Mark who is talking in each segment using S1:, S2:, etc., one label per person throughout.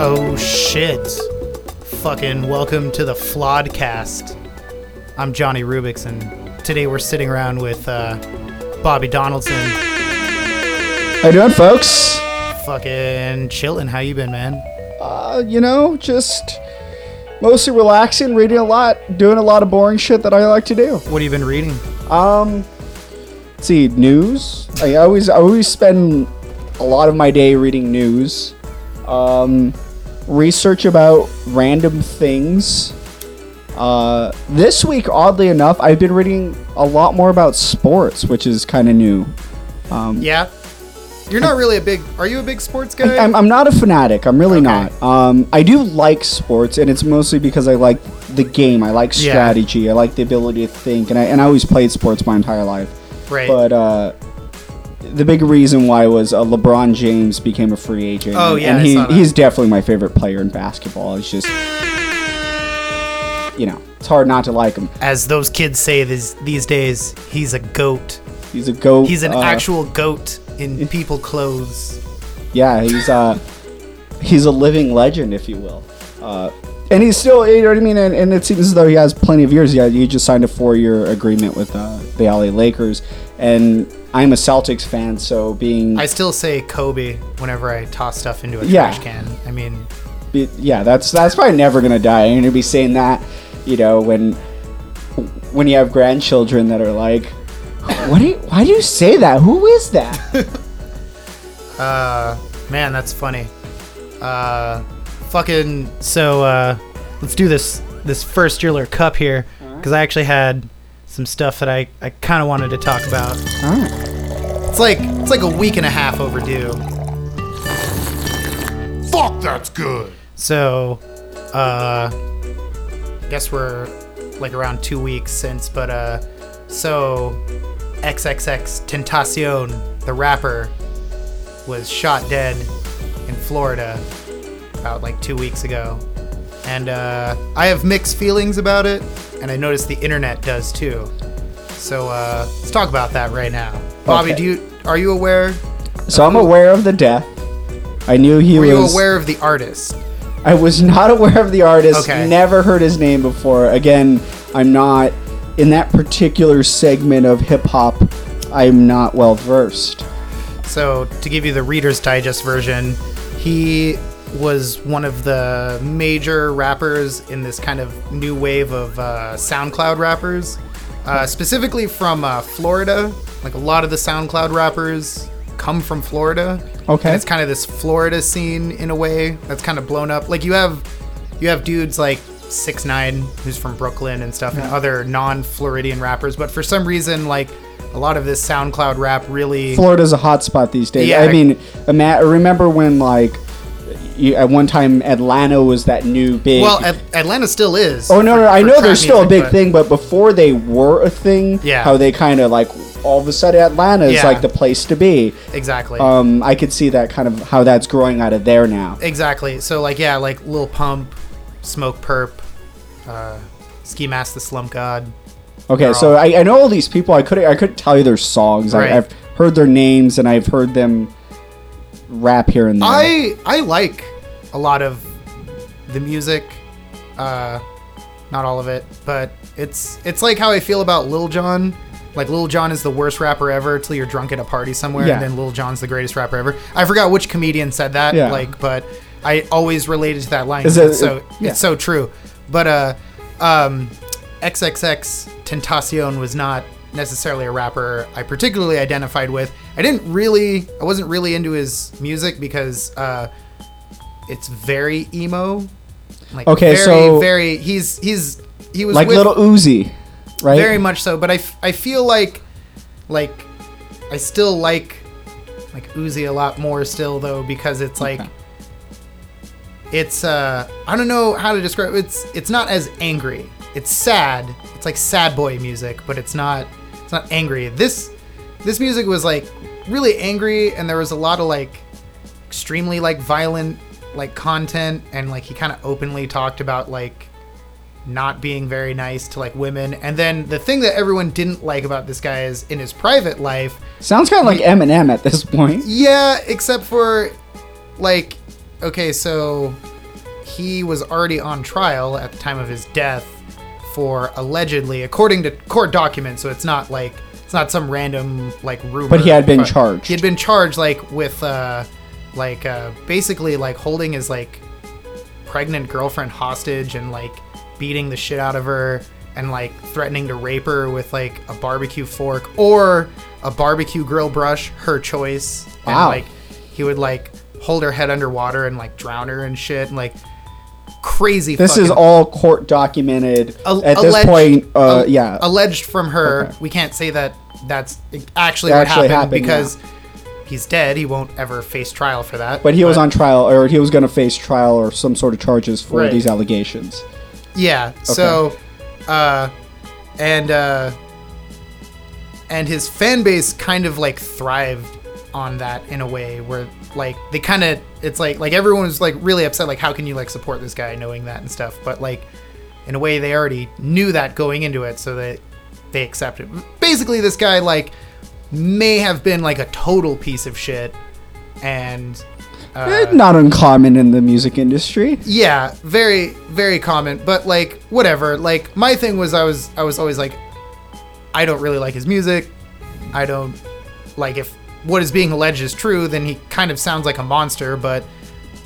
S1: Oh shit. Fucking welcome to the Flawedcast. I'm Johnny Rubix, and today we're sitting around with uh, Bobby Donaldson.
S2: How you doing, folks?
S1: Fucking chilling. How you been, man?
S2: Uh, you know, just mostly relaxing, reading a lot, doing a lot of boring shit that I like to do.
S1: What have you been reading?
S2: Um, let's see, news. I always, I always spend a lot of my day reading news. Um, research about random things. Uh, this week, oddly enough, I've been reading a lot more about sports, which is kind of new. Um,
S1: Yeah. You're not really a big. Are you a big sports guy?
S2: I'm, I'm not a fanatic. I'm really
S1: Okay.
S2: not. Um, I do like sports, and it's mostly because I like the game. I like
S1: Yeah.
S2: strategy. I like the ability to think, and I and I always played sports my entire life.
S1: Right.
S2: But uh, the big reason why was uh, LeBron James became a free agent.
S1: Oh,
S2: and-
S1: yeah,
S2: and
S1: I
S2: he he's definitely my favorite player in basketball. It's just you know it's hard not to like him.
S1: As those kids say these these days, he's a goat.
S2: He's a goat.
S1: He's an
S2: uh,
S1: actual goat in people clothes.
S2: Yeah, he's uh he's a living legend, if you will. Uh, and he's still, you know what I mean. And, and it seems as though he has plenty of years. Yeah, he just signed a four-year agreement with uh, the LA Lakers, and I'm a Celtics fan, so being
S1: I still say Kobe whenever I toss stuff into a
S2: Yeah.
S1: trash can. I mean,
S2: be- yeah, that's that's probably never gonna die. I'm gonna be saying that, you know, when when you have grandchildren that are like, what do you, why do you say that? Who is that?
S1: Uh, man, that's funny. Uh, fucking. So, uh, let's do this this first driller cup here because I actually had some stuff that I I kind of wanted to talk about.
S2: Alright.
S1: It's like it's like a week and a half overdue.
S3: Fuck, that's good.
S1: So, uh, I guess we're like around two weeks since, but uh, so XXX Tentacion, the rapper, was shot dead in Florida about like two weeks ago, and uh, I have mixed feelings about it, and I noticed the internet does too. So uh, let's talk about that right now. Bobby,
S2: Okay.
S1: do you are you aware?
S2: So I'm aware of the death. I knew he was
S1: Were you aware of the artist?
S2: I was not aware of the artist.
S1: Okay.
S2: Never heard his name before. Again, I'm not in that particular segment of hip hop. I'm not well versed.
S1: So, to give you the Reader's Digest version, he was one of the major rappers in this kind of new wave of uh, SoundCloud rappers, uh, specifically from uh, Florida. Like a lot of the SoundCloud rappers come from Florida.
S2: Okay.
S1: And it's kind of this Florida scene in a way that's kind of blown up. Like you have, you have dudes like Six Nine, who's from Brooklyn and stuff, and other non-Floridian rappers. But for some reason, like a lot of this SoundCloud rap really.
S2: Florida's a hot spot these days.
S1: Yeah.
S2: I mean, remember when like you, at one time Atlanta was that new big.
S1: Well, At- Atlanta still is.
S2: oh no,
S1: for-
S2: no, I
S1: for
S2: know
S1: trap
S2: there's still a
S1: music,
S2: big
S1: but-
S2: thing, but before they were a thing,
S1: Yeah.
S2: how they kind of like all of a sudden Atlanta is
S1: Yeah.
S2: like the place to be.
S1: Exactly.
S2: Um, I could see that kind of how that's growing out of there now.
S1: exactly. So like yeah, like Lil Pump, Smokepurpp, uh, Ski Mask the Slump God.
S2: Okay,
S1: They're
S2: so I, I know all these people. I couldn't I couldn't tell you their songs.
S1: Right.
S2: I, I've heard their names and I've heard them rap here and there.
S1: I I like a lot of the music. Uh, not all of it, but it's it's like how I feel about Lil Jon. Like Lil Jon is the worst rapper ever till you're drunk at a party somewhere,
S2: Yeah.
S1: and then Lil Jon's the greatest rapper ever. I forgot which comedian said that.
S2: Yeah.
S1: Like, but I always related to that line.
S2: It-
S1: it's so
S2: yeah.
S1: it's so true. But uh, um, XXX Tentacion was not necessarily a rapper I particularly identified with. I didn't really, I wasn't really into his music because uh, it's very emo. Like
S2: Okay,
S1: very,
S2: so-
S1: very. He's he's he was
S2: like
S1: with,
S2: little Uzi, right?
S1: very much so. But I, I feel like like I still like like Uzi a lot more still though because it's like
S2: Okay.
S1: it's uh I don't know how to describe it's it's not as angry. It's sad. It's like sad boy music, but it's not it's not angry. This this music was like really angry and there was a lot of like extremely like violent like content and like he kind of openly talked about like not being very nice to like women. And then the thing that everyone didn't like about this guy is in his private life,
S2: Sounds kind of like Eminem at this point.
S1: yeah, except for like okay, so he was already on trial at the time of his death for allegedly, according to court documents, so it's not like it's not some random like rumor.
S2: But he had been charged.
S1: He had been charged like with uh like uh basically like holding his like pregnant girlfriend hostage and like beating the shit out of her and like threatening to rape her with like a barbecue fork or a barbecue grill brush, her choice.
S2: Wow.
S1: And like he would like hold her head underwater and like drown her and shit and like crazy
S2: This is all court documented.
S1: Al-
S2: at this
S1: alleged-
S2: point, uh,
S1: al-
S2: yeah.
S1: alleged from her.
S2: Okay.
S1: We can't say that that's actually
S2: That
S1: what
S2: actually
S1: happened,
S2: happened,
S1: because he's dead. He won't ever face trial for that.
S2: but he was on trial, or he was going to face trial or some sort of charges for
S1: Right.
S2: these allegations.
S1: Yeah. So, uh, and uh, and his fan base kind of like thrived on that in a way where like they kind of it's like like everyone was like really upset like how can you like support this guy knowing that and stuff? But like in a way they already knew that going into it so that they accepted. Basically this guy like may have been like a total piece of shit and
S2: Eh,
S1: uh,
S2: Not uncommon in the music industry.
S1: yeah very very common but like whatever. Like my thing was i was i was always like i don't really like his music. I don't like if what is being alleged is true then he kind of sounds like a monster but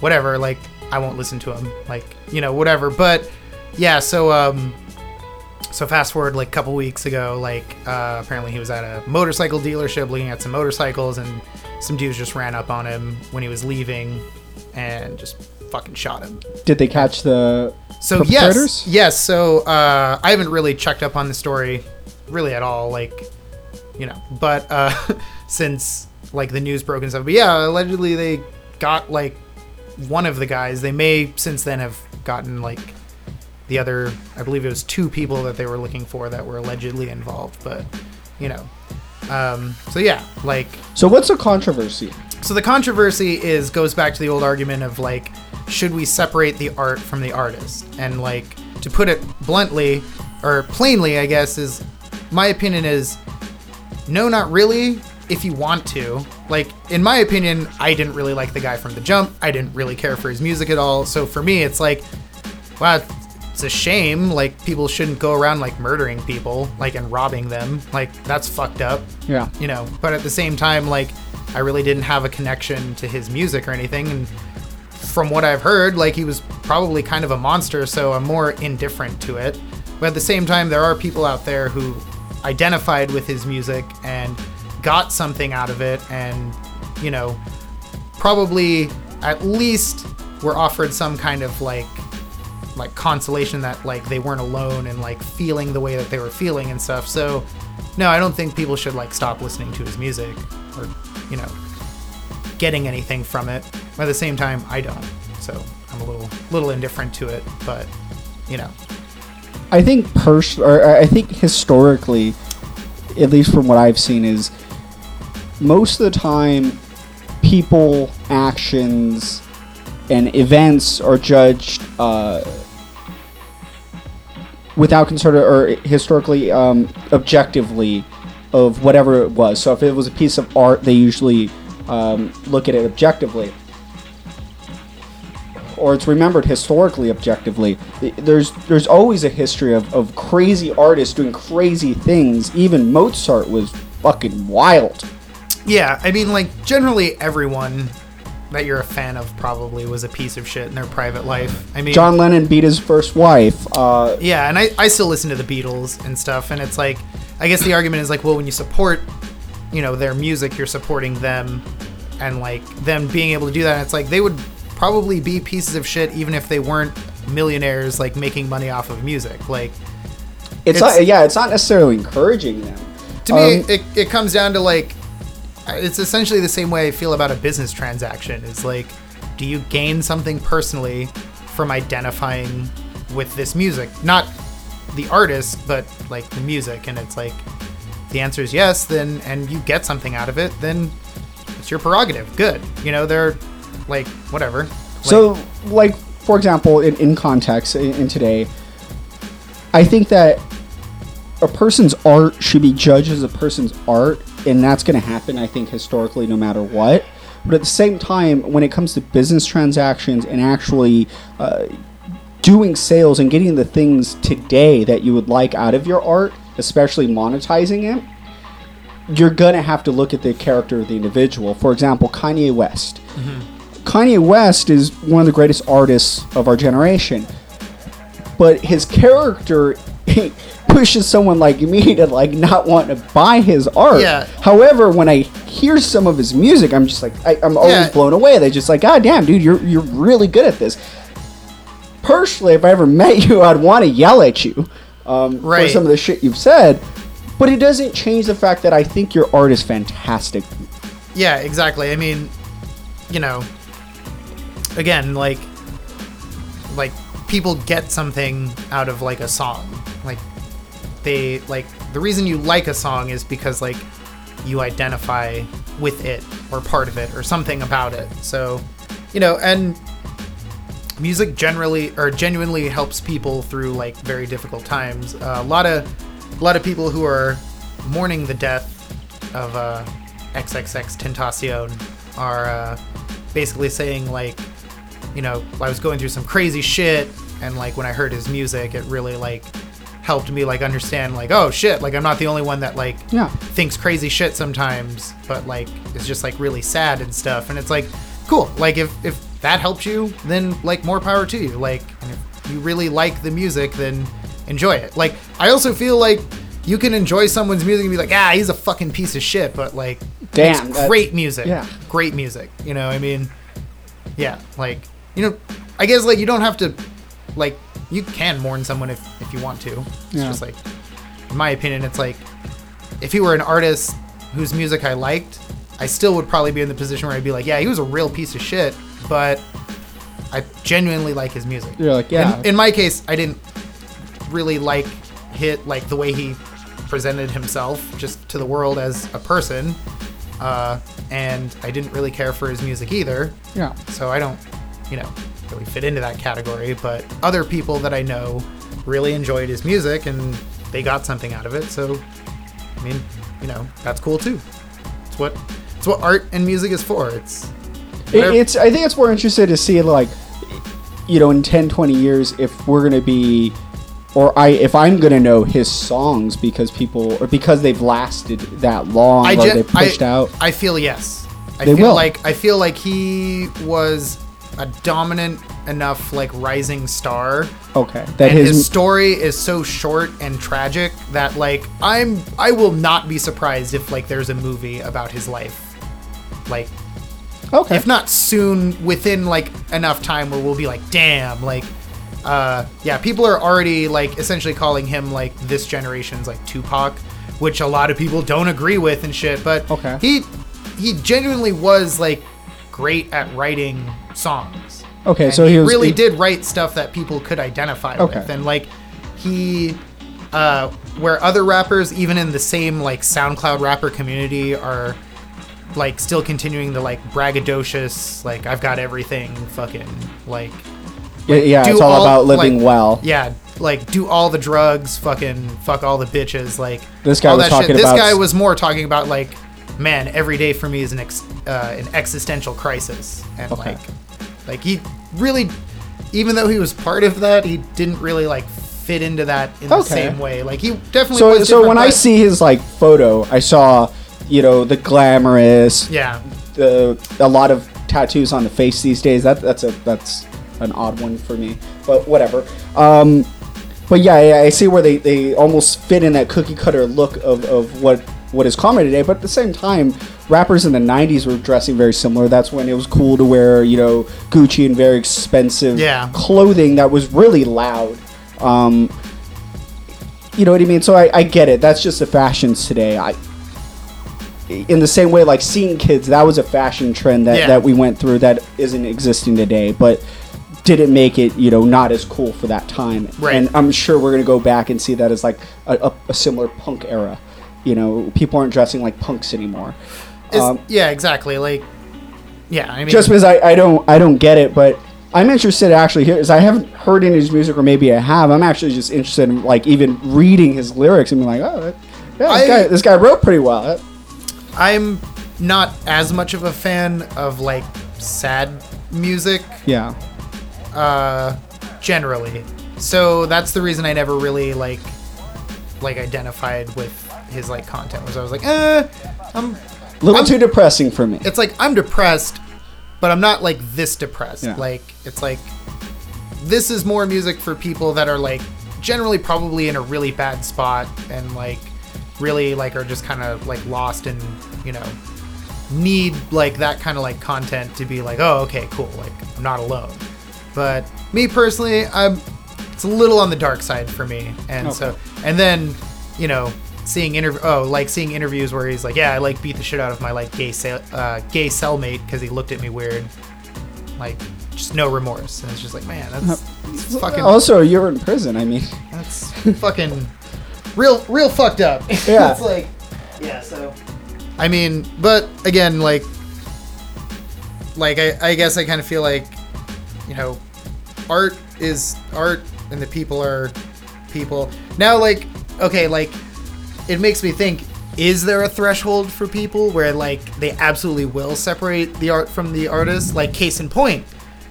S1: whatever like i won't listen to him like you know whatever but yeah so um so fast forward like a couple weeks ago like uh apparently he was at a motorcycle dealership looking at some motorcycles and some dudes just ran up on him when he was leaving and just fucking shot him
S2: Did they catch the
S1: so yes, yes. So uh, I haven't really checked up on the story, really at all. Like, you know, but uh, since like the news broke and stuff. But yeah, allegedly they got like one of the guys. They may since then have gotten like the other. I believe it was two people that they were looking for that were allegedly involved. But you know, um, so yeah, like
S2: So what's the controversy?
S1: so the controversy is goes back to the old argument of like, should we separate the art from the artist? And like, to put it bluntly or plainly, I guess is my opinion is no, not really. If you want to, like in my opinion, I didn't really like the guy from the jump. I didn't really care for his music at all. So for me, it's like, wow, it's a shame. Like people shouldn't go around like murdering people, like and robbing them. Like that's fucked up
S2: Yeah.
S1: you know but at the same time like i really didn't have a connection to his music or anything and from what i've heard like he was probably kind of a monster so i'm more indifferent to it but at the same time there are people out there who identified with his music and got something out of it and you know probably at least were offered some kind of like like consolation that like they weren't alone and like feeling the way that they were feeling and stuff. So no, I don't think people should like stop listening to his music or you know getting anything from it. But at the same time, I don't. So I'm a little little indifferent to it, but you know.
S2: I think pers- or I think historically, at least from what I've seen, is most of the time people, actions, and events are judged uh, without consider or historically um, objectively of whatever it was. So if it was a piece of art, they usually um, look at it objectively or it's remembered historically objectively. There's there's always a history of, of crazy artists doing crazy things. Even Mozart was fucking wild.
S1: Yeah, I mean like generally everyone that you're a fan of probably was a piece of shit in their private life. I mean
S2: John Lennon beat his first wife. Uh,
S1: Yeah, and I, I still listen to the Beatles and stuff, and it's like, I guess the argument is like, well, when you support, you know, their music, you're supporting them, and like them being able to do that, and it's like they would probably be pieces of shit even if they weren't millionaires, like making money off of music. Like
S2: it's,
S1: It's-
S2: not, yeah, it's not necessarily encouraging them.
S1: to me,
S2: Um,
S1: it, it comes down to like, it's essentially the same way I feel about a business transaction. Is like, do you gain something personally from identifying with this music? Not the artist, but like the music. And it's like, the answer is yes, then, and you get something out of it, then it's your prerogative. Good. You know, they're like, whatever. Like,
S2: So, like for example, in, in context, in, in today, I think that a person's art should be judged as a person's art, and that's going to happen. I think historically, no matter what. But at the same time, when it comes to business transactions and actually uh, doing sales and getting the things today that you would like out of your art, especially monetizing it, you're gonna have to look at the character of the individual. For example, Kanye West. Kanye West is one of the greatest artists of our generation, but his character pushes someone like me to like not want to buy his art.
S1: Yeah.
S2: However, when I hear some of his music, I'm just like I, I'm always
S1: Yeah.
S2: blown away. They're just like, God damn, dude, you're you're really good at this. Personally, if I ever met you, I'd want to yell at you um, for some of the shit you've said. But it doesn't change the fact that I think your art is fantastic.
S1: Yeah, exactly. I mean, you know, again, like, like people get something out of like a song. Like, they like the reason you like a song is because like you identify with it or part of it or something about it. So, you know, and music generally or genuinely helps people through like very difficult times. Uh, a lot of a lot of people who are mourning the death of uh, XXX Tentacion are uh, basically saying like, you know, I was going through some crazy shit, and like when I heard his music, it really like helped me like understand like, oh shit, like I'm not the only one that like
S2: Yeah.
S1: thinks crazy shit sometimes, but like is just like really sad and stuff. And it's like, cool. Like if if that helps you, then like more power to you. Like, and if you really like the music, then enjoy it. Like I also feel like you can enjoy someone's music and be like, ah, he's a fucking piece of shit, but like,
S2: Damn,
S1: great music.
S2: yeah.
S1: great music. You know, I mean, yeah, like you know, I guess like you don't have to, like, you can mourn someone if if you want to. It's
S2: Yeah.
S1: just like, in my opinion, it's like if he were an artist whose music I liked, I still would probably be in the position where I'd be like, yeah, he was a real piece of shit, but I genuinely like his music.
S2: You're like, yeah.
S1: In, in my case, I didn't really like hit like the way he presented himself just to the world as a person, uh, and I didn't really care for his music either.
S2: yeah.
S1: So I don't, you know, really fit into that category. But other people that I know really enjoyed his music and they got something out of it. So, I mean, you know, that's cool too. It's what it's what art and music is for. It's
S2: It, it's. I think it's more interesting to see like, you know, in 10, 20 years, if we're gonna be, or I, if I'm gonna know his songs because people, or because they've lasted that long,
S1: I
S2: or
S1: ju-
S2: they pushed
S1: I,
S2: out.
S1: I feel yes. I
S2: They
S1: feel
S2: will.
S1: like I feel like he was a dominant enough like rising star
S2: Okay, that
S1: and his,
S2: his,
S1: story is so short and tragic that like I'm I will not be surprised if like there's a movie about his life. Like
S2: okay,
S1: if not soon within like enough time where we'll be like damn like uh yeah people are already like essentially calling him like this generation's like Tupac which a lot of people don't agree with and shit but
S2: Okay.
S1: he he genuinely was like great at writing songs
S2: Okay,
S1: And
S2: so he was-
S1: really
S2: he-
S1: did write stuff that people could identify
S2: Okay.
S1: with and like he uh where other rappers even in the same like SoundCloud rapper community are like still continuing the like braggadocious like I've got everything fucking like
S2: yeah, yeah, it's all, about living
S1: like-
S2: well.
S1: yeah like do all the drugs fucking fuck all the bitches like
S2: This guy
S1: all
S2: was
S1: that
S2: talking
S1: shit. this guy was more talking about like man every day for me is an ex- uh, an existential crisis and
S2: Okay.
S1: like like he really even though he was part of that he didn't really like fit into that in the
S2: Okay.
S1: same way like he definitely
S2: So,
S1: was
S2: so
S1: different,
S2: when I
S1: but-
S2: see his like photo, I saw, you know, the glamorous,
S1: yeah
S2: the a lot of tattoos on the face these days. That that's a that's an odd one for me, but whatever. Um, but yeah, yeah, I see where they, they almost fit in that cookie cutter look of, of what what is common today. But at the same time, rappers in the '90s were dressing very similar. That's when it was cool to wear you know Gucci and very expensive
S1: Yeah.
S2: clothing that was really loud. Um, you know what I mean? So I, I get it. That's just the fashions today. I in the same way like seeing kids that was a fashion trend that,
S1: Yeah.
S2: that we went through that isn't existing today but didn't make it you know not as cool for that time
S1: Right.
S2: and i'm sure we're going to go back and see that as like a, a, a similar punk era you know people aren't dressing like punks anymore um,
S1: yeah exactly like yeah I mean
S2: just because I, I don't i don't get it but I'm interested actually here is I haven't heard any of his music or maybe I have. I'm actually just interested in like even reading his lyrics and being like, oh, that, yeah, this,
S1: I-
S2: guy, this guy wrote pretty well.
S1: I'm not as much of a fan of like sad music
S2: yeah.
S1: uh, generally. So that's the reason I never really like like identified with his like content. Was I was like, eh, I'm.
S2: A little
S1: I'm-
S2: too depressing for me.
S1: It's like I'm depressed, but I'm not like this depressed.
S2: Yeah.
S1: Like it's like this is more music for people that are like generally probably in a really bad spot and like really like are just kind of like lost and you know need like that kind of like content to be like oh okay cool like i'm not alone but me personally i'm it's a little on the dark side for me and so and then you know seeing interview oh like seeing interviews where he's like yeah i like beat the shit out of my like gay cell uh, gay cellmate because he looked at me weird. Like just no remorse. And it's just like man that's, that's fucking
S2: also, you're in prison. I mean,
S1: that's fucking real real fucked up.
S2: Yeah.
S1: it's like yeah so. I mean but again like like i, I guess i kind of feel like you know art is art and the people are people. Now like okay like it makes me think is there a threshold for people where like they absolutely will separate the art from the artist like case in point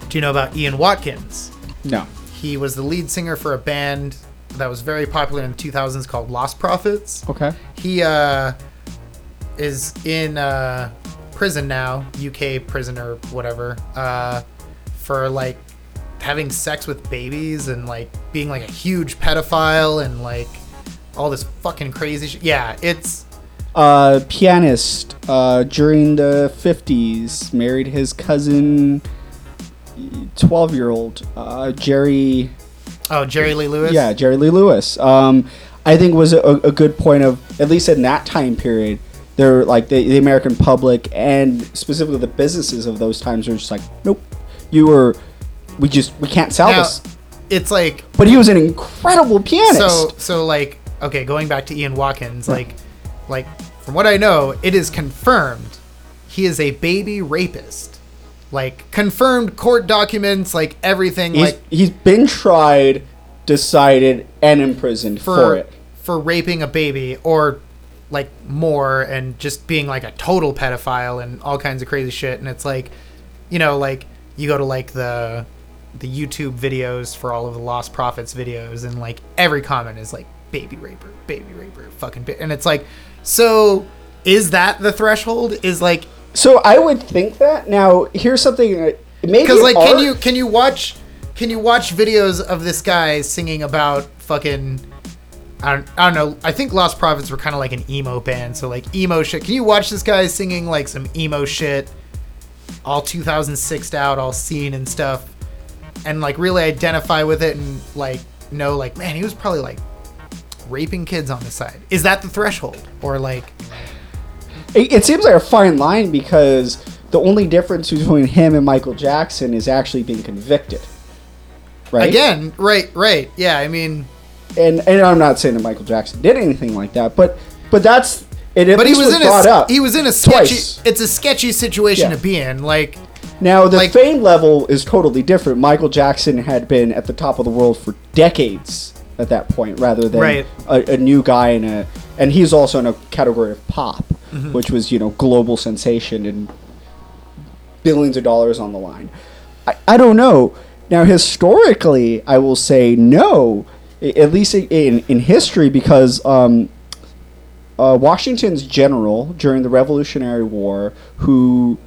S1: do you know about ian watkins
S2: no.
S1: he was the lead singer for a band that was very popular in the 2000s called Lostprophets.
S2: Okay.
S1: He uh, is in uh, prison now, UK prison or whatever, uh, for like having sex with babies and like being like a huge pedophile and like all this fucking crazy shit. Yeah, it's
S2: Uh, pianist uh, during the 50s married his cousin, 12 year old uh, Jerry.
S1: oh Jerry Lee Lewis.
S2: Yeah, Jerry Lee Lewis. Um, I think was a, a good point of at least in that time period. They're like the, the American public and specifically the businesses of those times were just like, nope, you were, we just we can't sell
S1: Now,
S2: this.
S1: it's like
S2: But he was an incredible pianist.
S1: so so like okay going back to ian watkins like like from what i know it is confirmed he is a baby rapist like confirmed court documents like everything
S2: he's,
S1: like
S2: he's been tried, decided, and imprisoned for,
S1: for
S2: it.
S1: for raping a baby or like more and just being like a total pedophile and all kinds of crazy shit and it's like you know like you go to like the the YouTube videos for all of the Lostprophets videos and like every comment is like baby raper, baby raper, fucking ba-. and it's like so is that the threshold is like
S2: So I would think that. Now, here's something. Maybe
S1: because like can you can you watch can you watch videos of this guy singing about fucking I don't, I don't know i think lost prophets were kind of like an emo band so like emo shit can you watch this guy singing like some emo shit all 2006 out all seen and stuff and like really identify with it and like know like man he was probably like raping kids on the side is that the threshold or like
S2: It, it seems like a fine line because the only difference between him and Michael Jackson is actually being convicted. Right.
S1: again right right yeah i mean
S2: and and I'm not saying that Michael Jackson did anything like that, but but that's it.
S1: But he
S2: least
S1: was in
S2: brought
S1: a
S2: up.
S1: he was in a sketchy
S2: twice.
S1: it's a sketchy situation
S2: Yeah.
S1: to be in like
S2: Now the
S1: Like-
S2: fame level is totally different. Michael Jackson had been at the top of the world for decades at that point, rather than
S1: Right.
S2: a, a new guy in a. And he's also in a category of pop,
S1: Mm-hmm.
S2: which was you know global sensation and billions of dollars on the line. I, I don't know. Now historically, I will say no, at least in in history, because um, uh, Washington's general during the Revolutionary War, who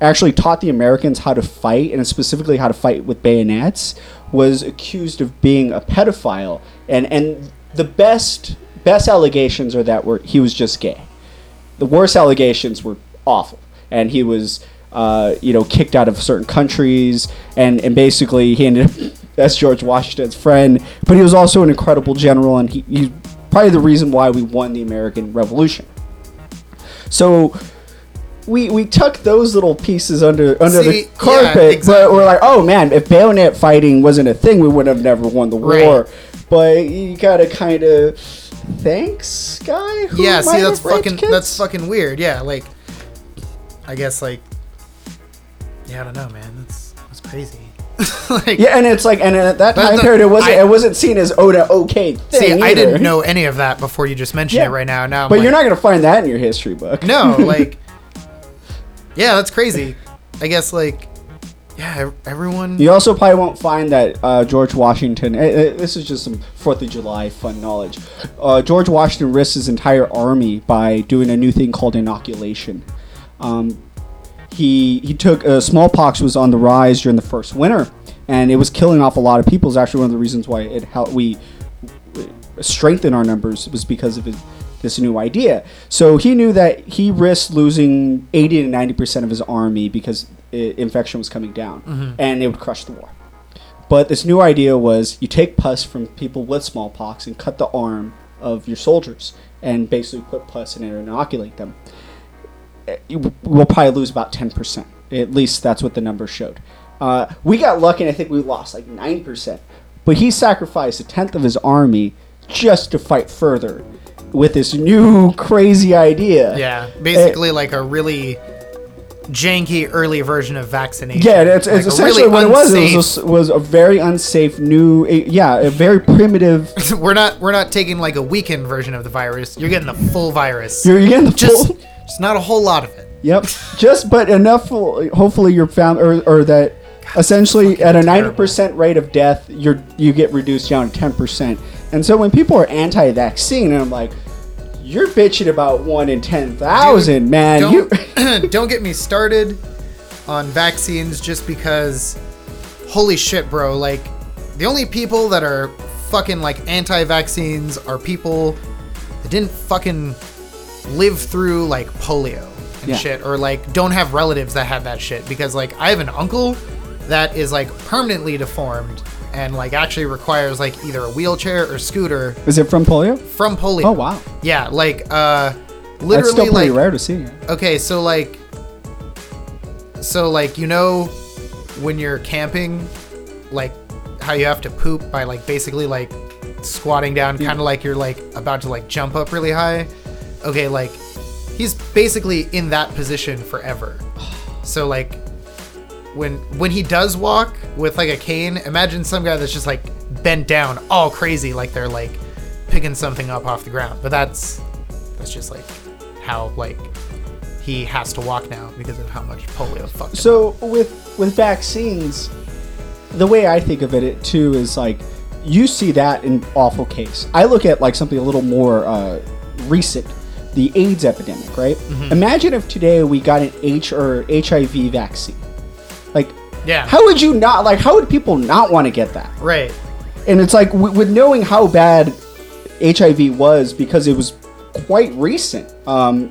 S2: actually taught the Americans how to fight, and specifically how to fight with bayonets, was accused of being a pedophile. And and the best best allegations are that were he was just gay. The worst allegations were awful, and he was. Uh, you know, kicked out of certain countries, and, and basically he ended up as George Washington's friend. But he was also an incredible general, and he, he's probably the reason why we won the American Revolution. So we we tuck those little pieces under under
S1: See,
S2: the carpet,
S1: yeah,
S2: but we're like, oh man, if bayonet fighting wasn't a thing, we would have never won the
S1: Right.
S2: war. But you gotta kind of thanks, guy. Who
S1: yeah see that's fucking
S2: kids?
S1: that's fucking weird yeah like i guess like yeah i don't know man that's that's crazy like,
S2: Yeah, and it's like, and at that time period, it wasn't
S1: I-
S2: it wasn't seen as oh, Oda okay thing.
S1: See, I didn't know any of that before you just mentioned
S2: Yeah.
S1: it right now. Now, I'm
S2: But
S1: like,
S2: you're not gonna find that in your history book.
S1: No, like, yeah, that's crazy. I guess like, yeah, everyone.
S2: You also probably won't find that uh, George Washington. eh, eh, this is just some Fourth of July fun knowledge. Uh, George Washington risked his entire army by doing a new thing called inoculation. Um, he he took uh, smallpox was on the rise during the first winter, and it was killing off a lot of people. It's actually one of the reasons why it helped we strengthen our numbers was because of his, this new idea. So he knew that he risked losing 80 to 90 percent of his army because i infection was coming down, and it would crush the war. But this new idea was you take pus from people with smallpox and cut the arm of your soldiers, and basically put pus in it and inoculate them. Eh, We'll probably lose about 10 percent. At least that's what the numbers showed. Uh, we got lucky, and I think we lost like nine percent. But he sacrificed a tenth of his army just to fight further with this new crazy idea.
S1: Yeah, eh, basically like a really janky early version of vaccination.
S2: Yeah, it's,
S1: Like
S2: it's
S1: a
S2: essentially
S1: really
S2: what it was. It was a, was a very unsafe new, a, yeah, a very primitive.
S1: we're not we're not taking like a weakened version of the virus. You're getting the full virus.
S2: You're getting the
S1: just
S2: full.
S1: just not a whole lot of it.
S2: Yep, just but enough. Hopefully, you're found or, or that essentially at a ninety percent rate of death, you're you get reduced down to ten percent. And so when people are anti-vaccine, and I'm like, you're bitching about one in ten thousand, man.
S1: Don't, don't get me started on vaccines just because holy shit, bro. Like the only people that are fucking like anti-vaccines are people that didn't fucking live through like polio and
S2: Yeah.
S1: shit or like don't have relatives that had that shit because like I have an uncle that is like permanently deformed and like actually requires like either a wheelchair or scooter
S2: is it from polio?
S1: from polio.
S2: Oh wow,
S1: Yeah, like uh
S2: that's
S1: literally
S2: still pretty
S1: like
S2: rare to see.
S1: okay so like so like you know when you're camping like how you have to poop by like basically like squatting down kind of like you're like about to like jump up really high okay like he's basically in that position forever so like when when he does walk with like a cane imagine some guy that's just like bent down all crazy like they're like picking something up off the ground but that's that's just like how like he has to walk now because of how much polio fucked.
S2: So with with vaccines, the way I think of it, it too is like you see that in awful case. I look at like something a little more uh, recent, the AIDS epidemic, right? Imagine if today we got an H or HIV vaccine.
S1: Yeah
S2: how would you not like? How would people not want to get that?
S1: right
S2: And it's like w- with knowing how bad HIV was because it was quite recent. Um,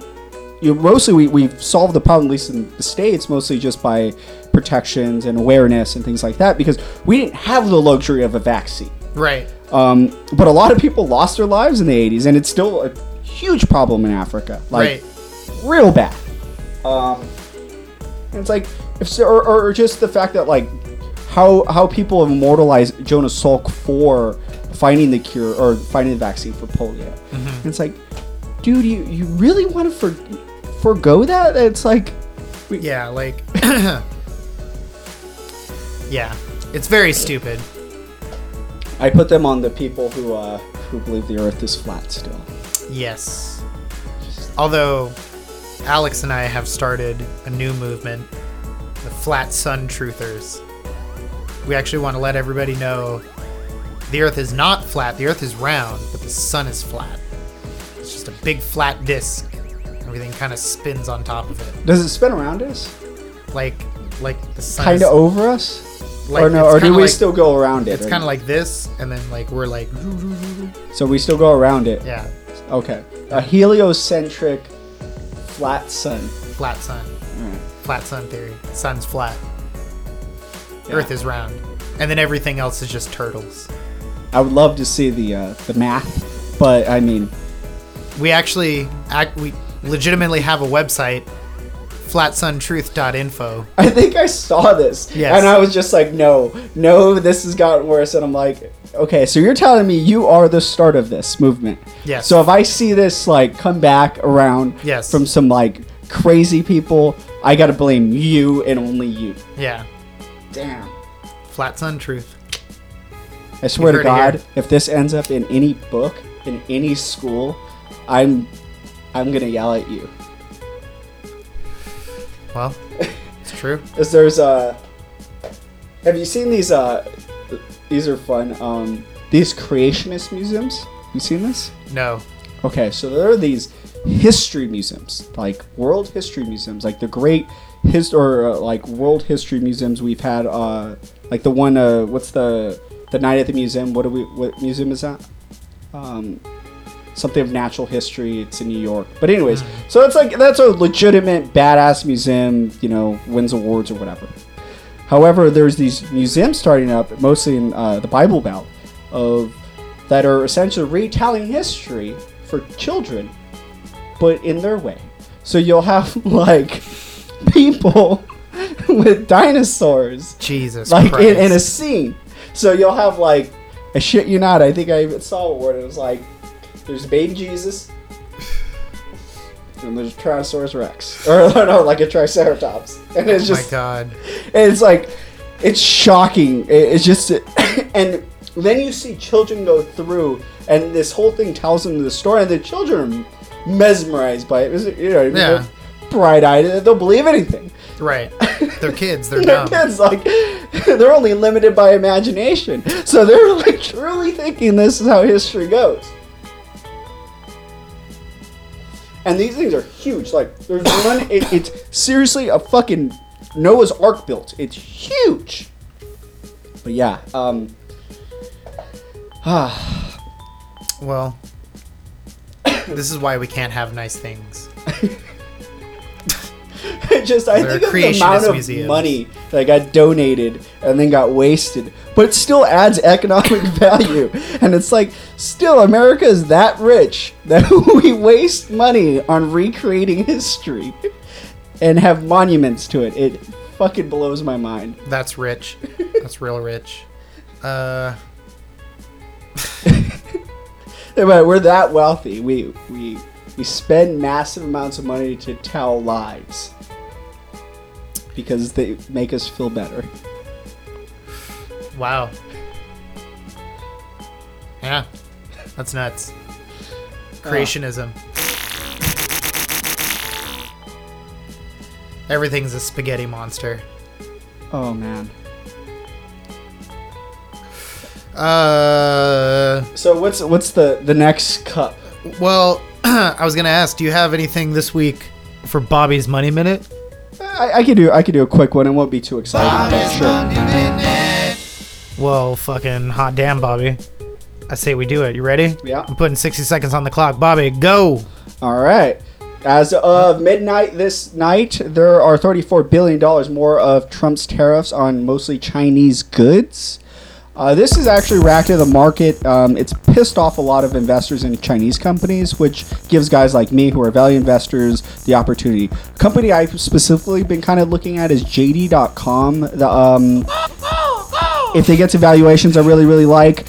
S2: you know, mostly we, we've solved the problem, at least in the states, mostly just by protections and awareness and things like that, because we didn't have the luxury of a vaccine.
S1: right
S2: Um, but a lot of people lost their lives in the 80s, and it's still a huge problem in Africa, like
S1: right
S2: real bad. Um, and it's like, if or, or just the fact that like how how people have immortalized Jonas Salk for finding the cure or finding the vaccine for polio. And it's like, dude, you you really want to for, forego that? It's like,
S1: yeah like yeah it's very stupid
S2: I put them on the people who uh, who believe the Earth is flat still.
S1: yes although alex and i have started a new movement the flat sun truthers we actually want to let everybody know the earth is not flat the earth is round but the sun is flat it's just a big flat disc everything kind of spins on top of it
S2: Does it spin around us?
S1: like like the sun
S2: Kind of over us?
S1: like,
S2: or no? Or do we
S1: like-
S2: still go around it?
S1: it's kind of like this and then like we're like
S2: so we still go around it.
S1: yeah
S2: Okay. A heliocentric flat sun.
S1: flat sun. Flat sun theory sun's flat
S2: Yeah.
S1: earth is round and then everything else is just turtles
S2: I would love to see the uh, the math, but I mean,
S1: we actually act we legitimately have a website flatsuntruth.info
S2: I think I saw this,
S1: Yes.
S2: and I was just like, no, no, this has gotten worse, and I'm like, okay, so you're telling me you are the start of this movement?
S1: Yes.
S2: So if I see this like come back around,
S1: Yes.
S2: from some like crazy people, I gotta blame you and only you.
S1: yeah
S2: Damn.
S1: Flat Sun truth.
S2: I swear to
S1: heard it here.
S2: God, if this ends up in any book in any school, I'm I'm gonna yell at you.
S1: Well, it's true.
S2: Is there's uh have you seen these uh these are fun um these creationist museums? You seen this?
S1: No.
S2: Okay, so there are these history museums, like world history museums, like the great his or uh, like world history museums we've had. Uh, like the one, uh, what's the the night at the museum? What do we? What museum is that? Um, something of natural history. It's in New York. But anyways, so it's like that's a legitimate badass museum. You know, wins awards or whatever. However, there's these museums starting up, mostly in uh, the Bible Belt, of that are essentially retelling history for children, but in their way. So you'll have like people with dinosaurs,
S1: Jesus
S2: like
S1: Christ.
S2: in, in a scene. So you'll have like, I shit you not, I think I even saw one. It was like, there's baby Jesus. And there's Tyrannosaurus Rex, or no, like a Triceratops, and it's
S1: oh
S2: just
S1: my God.
S2: and it's like it's shocking it's just and then you see children go through and this whole thing tells them the story and the children mesmerized by it you know
S1: Yeah.
S2: bright-eyed they'll believe anything
S1: Right. They're kids. They're dumb.
S2: kids like they're only limited by imagination so they're like truly thinking this is how history goes and these things are huge like there's one it, it's seriously a fucking noah's ark built it's huge but yeah um ah
S1: Well, this is why we can't have nice things.
S2: Just I think of the amount of
S1: museums.
S2: money that got donated and then got wasted, but it still adds economic value. And it's like, still, America is that rich that we waste money on recreating history and have monuments to it. It fucking blows my mind.
S1: That's rich. That's real rich. Uh,
S2: But we're that wealthy. We we we spend massive amounts of money to tell lies because they make us feel better.
S1: wow. Yeah. That's nuts. Oh. Creationism. Everything's a spaghetti monster.
S2: Oh man.
S1: Uh,
S2: So what's what's the the next cup?
S1: well, I was gonna ask, do you have anything this week for Bobby's Money Minute?
S2: I, I could do I could do a quick one. It won't be too exciting. but sure.
S1: Well, fucking hot damn, Bobby. I say we do it. You ready?
S2: Yeah.
S1: I'm putting 60 seconds on the clock. Bobby, go.
S2: All right. As of midnight this night, there are $34 billion more of Trump's tariffs on mostly Chinese goods. Uh, this is actually racked at the market. Um, it's pissed off a lot of investors in Chinese companies, which gives guys like me who are value investors the opportunity. A Company I've specifically been kind of looking at is JD.com. The, um, if they get to valuations I really, really like,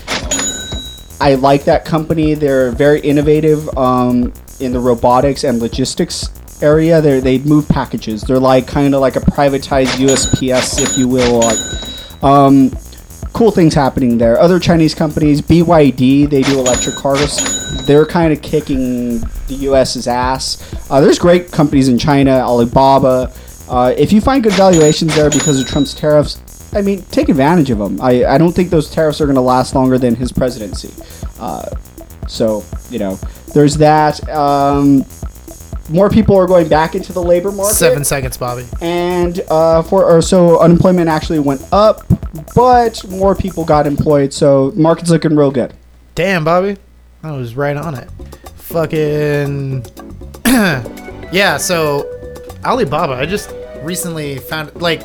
S2: I like that company. They're very innovative um, in the robotics and logistics area. They they move packages. They're like kind of like a privatized USPS, if you will. Like, um, cool things happening there. Other Chinese companies, BYD, they do electric cars. They're kind of kicking the U.S.'s ass. Uh, there's great companies in China, Alibaba. Uh, if you find good valuations there because of Trump's tariffs, I mean, take advantage of them. I, I don't think those tariffs are going to last longer than his presidency. Uh, so, you know, there's that. Um, more people are going back into the labor market.
S1: Seven seconds, Bobby.
S2: And uh, for or so unemployment actually went up, but more people got employed. So market's looking real good.
S1: Damn, Bobby. I was right on it. Fucking. yeah, so Alibaba, I just recently found. Like,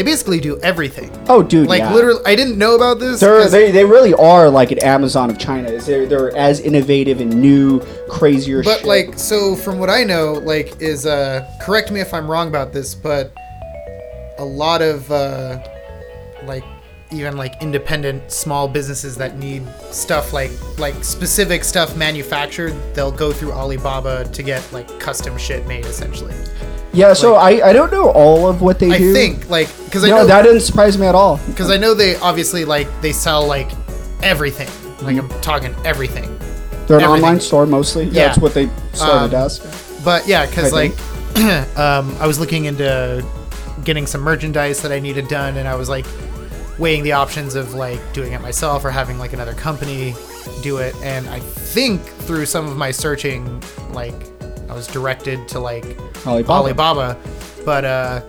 S1: they basically do everything.
S2: Oh, dude,
S1: Like,
S2: yeah.
S1: literally, I didn't know about this.
S2: They, they really are like an Amazon of China. They're, they're as innovative and new, crazier
S1: But
S2: shit.
S1: like, so from what I know, like, is uh, correct me if I'm wrong about this, but a lot of uh, like even like independent small businesses that need stuff like like specific stuff manufactured, they'll go through Alibaba to get like custom shit made essentially.
S2: Yeah, so I, I don't know all of what they
S1: I
S2: do.
S1: I think like because I know
S2: that didn't surprise me at all.
S1: because I know they obviously like they sell like everything. Like I'm talking everything.
S2: They're an
S1: everything.
S2: online store mostly.
S1: Yeah.
S2: That's what they started
S1: Um,
S2: as.
S1: But yeah, because like um, I was looking into getting some merchandise that I needed done, and I was like weighing the options of like doing it myself or having like another company do it. And I think through some of my searching, like I was directed to like
S2: Alibaba.
S1: Alibaba, but uh,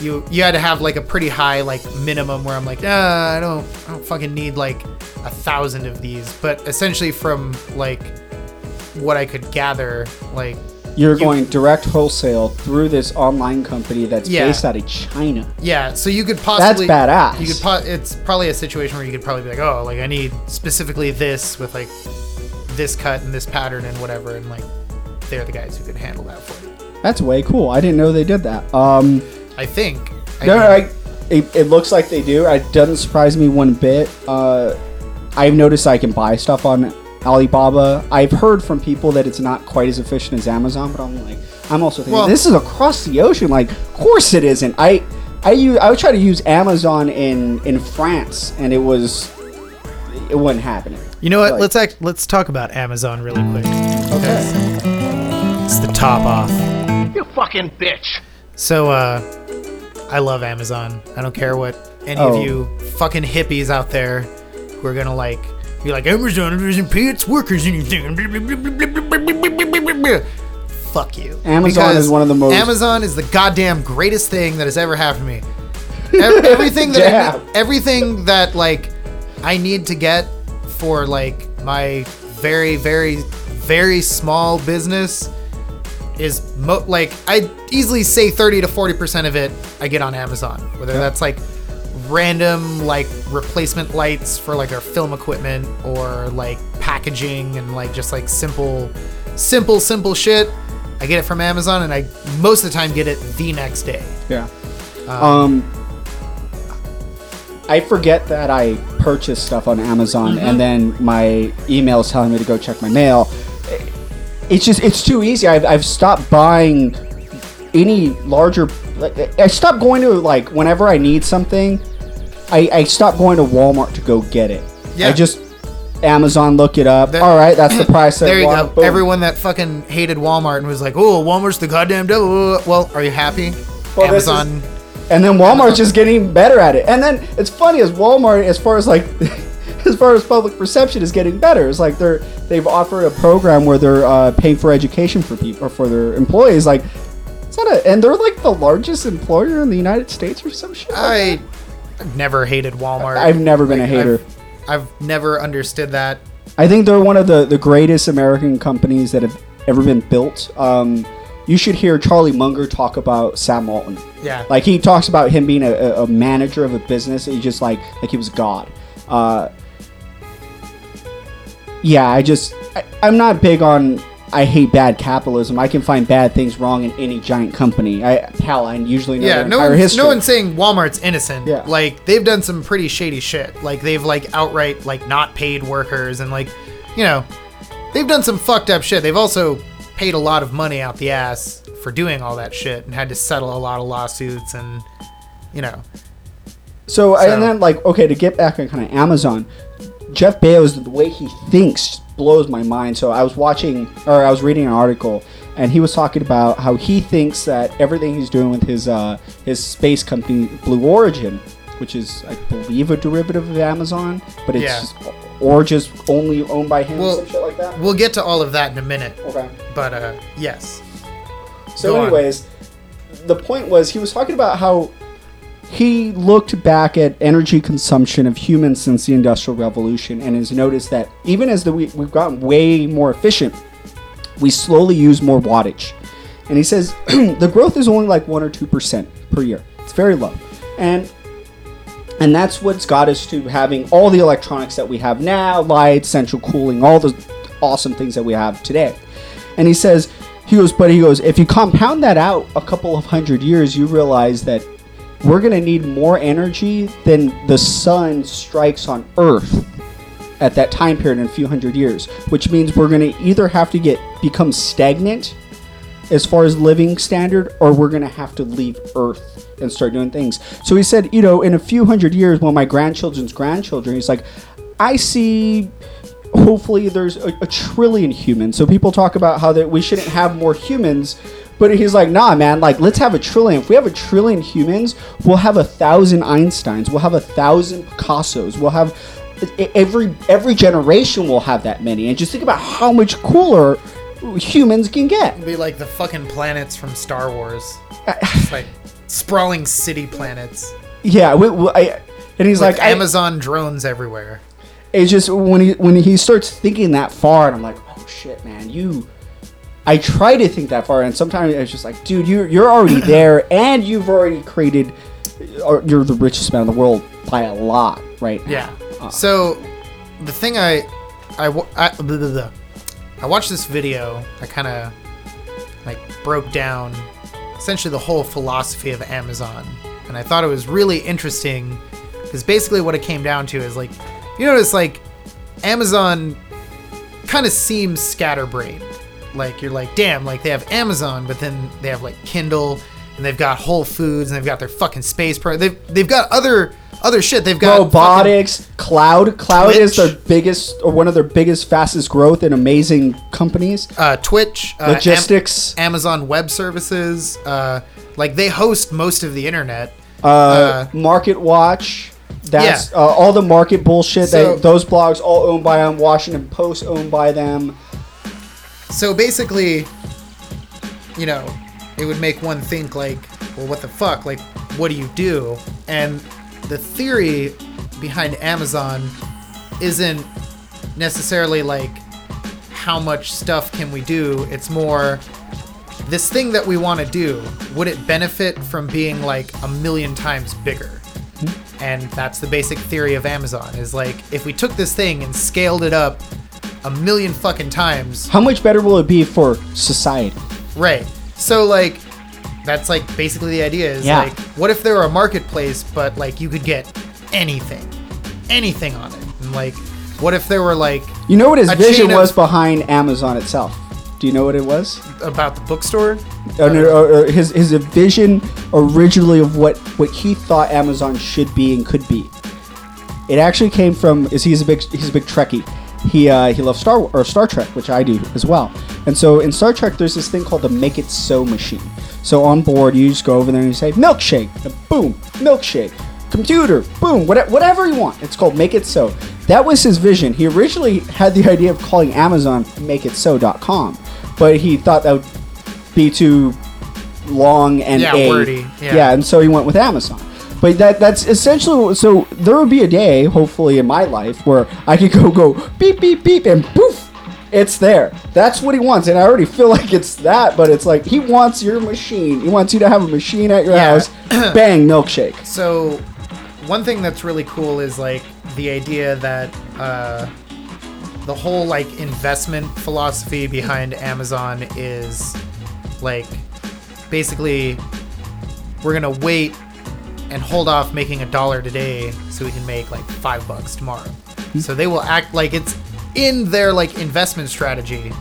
S1: you you had to have like a pretty high like minimum where I'm like, nah, I don't I don't fucking need like a thousand of these. But essentially, from like what I could gather, like
S2: You're
S1: you-
S2: going direct wholesale through this online company that's
S1: Yeah.
S2: based out of China.
S1: Yeah, so you could possibly that's
S2: badass.
S1: You could po- it's probably a situation where you could probably be like, oh, like I need specifically this with like this cut and this pattern and whatever, and like they're the guys who could handle that for you.
S2: That's way cool. I didn't know they did that. Um,
S1: I think. I
S2: no, I, it, it looks like they do. It doesn't surprise me one bit. Uh, I've noticed I can buy stuff on Alibaba. I've heard from people that it's not quite as efficient as Amazon, but I'm like, I'm also thinking
S1: Well-
S2: this is across the ocean. Like, of course it isn't. I, I use, I would try to use Amazon in in France, and it was, it wasn't happening.
S1: you know what?
S2: like-
S1: let's act. Let's talk about Amazon really quick. because It's the top off.
S3: You fucking bitch.
S1: So, uh, I love Amazon. I don't care what any
S2: Oh.
S1: of you fucking hippies out there who are gonna like be like Amazon doesn't pay its workers anything. Fuck you.
S2: Amazon is one of the most-
S1: Amazon is the goddamn greatest thing that has ever happened to me. Ev- everything that I,
S2: Damn.
S1: everything that like I need to get for like my very very very small business is mo- like I easily say 30 to 40% of it I get on Amazon. Whether that's like random like replacement lights for like our film equipment or like packaging and like just like simple simple simple shit. I get it from Amazon and I most of the time get it the next day.
S2: Yeah. Um, I forget that I purchased stuff on Amazon,
S1: Mm-hmm.
S2: and then my email is telling me to go check my mail. It's just it's too easy. I've, I've stopped buying any larger. Like, I stopped going to like whenever I need something. I, I stopped going to Walmart to go get it.
S1: Yeah.
S2: I just Amazon look it up.
S1: That-
S2: All right, that's the price. I
S1: There you go.
S2: Boom.
S1: Everyone that fucking hated Walmart and was like, "Oh, Walmart's the goddamn devil." Well, are you happy?
S2: Well, this is-
S1: Amazon.
S2: And then Walmart's just getting better at it. And then it's funny as Walmart, as far as like, as far as public perception is getting better. It's like they're they've offered a program where they're uh, paying for education for people or for their employees. Like, not a, and they're like the largest employer in the United States or some shit.
S1: I
S2: that.
S1: I've never hated Walmart.
S2: I've never been a hater.
S1: I've, I've never understood that.
S2: I think they're one of the, the greatest American companies that have ever been built. Um, you should hear Charlie Munger talk about Sam Walton.
S1: Yeah.
S2: Like he talks about him being a, a- manager of a business. He just like like he was God. Uh, yeah, I just I, I'm not big on. I hate bad capitalism. I can find bad things wrong in any giant company. I hell, I usually know
S1: yeah, no
S2: entire
S1: one's,
S2: history.
S1: no one's saying Walmart's innocent.
S2: Yeah.
S1: Like they've done some pretty shady shit. Like they've like outright like not paid workers and like, you know, they've done some fucked up shit. They've also paid a lot of money out the ass for doing all that shit and had to settle a lot of lawsuits and, you know,
S2: So,
S1: So-
S2: and then like okay to get back on kind of Amazon, Jeff Bezos the way he thinks blows my mind. So I was watching or I was reading an article and he was talking about how he thinks that everything he's doing with his uh, his space company Blue Origin, which is I believe a derivative of Amazon, but it's
S1: Yeah.
S2: just, or just only owned by him,
S1: Well,
S2: some shit like that.
S1: we'll get to all of that in a minute.
S2: Okay.
S1: But uh yes.
S2: So,
S1: Go on.
S2: anyways, the point was he was talking about how he looked back at energy consumption of humans since the Industrial Revolution and has noticed that even as the, we, we've gotten way more efficient, we slowly use more wattage. And he says the growth is only like one or two percent per year. It's very low, and and that's what's got us to having all the electronics that we have now, lights, central cooling, all the awesome things that we have today. And he says, he goes, but he goes, if you compound that out a couple of hundred years, you realize that we're gonna need more energy than the sun strikes on Earth at that time period in a few hundred years, which means we're gonna either have to get become stagnant as far as living standard, or we're gonna have to leave Earth and start doing things. So he said, you know, in a few hundred years, when my grandchildren's grandchildren, he's like, I see. Hopefully, there's a, a trillion humans. So people talk about how that we shouldn't have more humans, but he's like, nah, man. Like, let's have a trillion. If we have a trillion humans, we'll have a thousand Einsteins. We'll have a thousand Picassos. We'll have every every generation will have that many. And just think about how much cooler humans can get.
S1: It'd be like the fucking planets from Star Wars. It's like sprawling city planets.
S2: Yeah, we, we, I, and he's
S1: Like
S2: like, I-
S1: Amazon drones everywhere.
S2: it's just when he when he starts thinking that far, and I'm like, oh shit, man, you. I try to think that far, and sometimes it's just like, dude, you're you're already there, and you've already created. Or you're the richest man in the world by a lot, right?
S1: Yeah.
S2: Uh,
S1: So the thing I I wa- I, blah, blah, blah. I watched this video. I kind of like broke down essentially the whole philosophy of Amazon, and I thought it was really interesting because basically what it came down to is like you notice like Amazon kind of seems scatterbrained. Like you're like, damn, like they have Amazon, but then they have like Kindle, and they've got Whole Foods, and they've got their fucking space pro. They've they've got other other shit. They've got
S2: robotics, cloud. Cloud is
S1: Twitch.
S2: their biggest or one of their biggest, fastest growth and amazing companies.
S1: uh, Twitch, uh, Am-
S2: Logistics.
S1: Amazon Web Services. Uh, like they host most of the internet.
S2: Uh, Market Watch. That's
S1: Yeah.
S2: uh, all the market bullshit.
S1: So-
S2: they, those blogs all owned by them. Washington Post owned by them.
S1: So basically, you know, it would make one think like, well, what the fuck? Like, what do you do? And the theory behind Amazon isn't necessarily like how much stuff can we do. It's more this thing that we want to do. Would it benefit from being like a million times bigger? Hmm. And that's the basic theory of Amazon is like if we took this thing and scaled it up a million fucking times,
S2: How much better will it be for society?
S1: Right. So like that's like basically the idea is
S2: Yeah.
S1: like what if there were a marketplace but like you could get anything. Anything on it. And like what if there were like
S2: You know what his vision
S1: chain of-
S2: was behind Amazon itself? Do you know what it was?
S1: about the bookstore?
S2: Uh, no, or- or his his vision originally of what what he thought Amazon should be and could be. It actually came from is he's a big he's a big Trekkie. He uh, he loves Star or Star Trek, which I do as well. And so in Star Trek, there's this thing called the Make It So machine. So on board, you just go over there and you say milkshake, and boom, milkshake. Computer, boom, whatever, whatever you want. It's called Make It So. That was his vision. He originally had the idea of calling Amazon MakeItSo.com, but he thought that would be too long and
S1: Yeah,
S2: a
S1: wordy, yeah.
S2: and so he went with Amazon. But that that's essentially so there would be a day, hopefully in my life, where I could go go beep beep beep and poof, it's there. That's what he wants, and I already feel like it's that. But it's like he wants your machine. He wants you to have a machine at your
S1: Yeah.
S2: house. Bang, milkshake.
S1: So one thing that's really cool is like the idea that uh the whole like investment philosophy behind Amazon is like basically we're gonna wait and hold off making a dollar today so we can make like five bucks tomorrow. So they will act like it's in their like investment strategy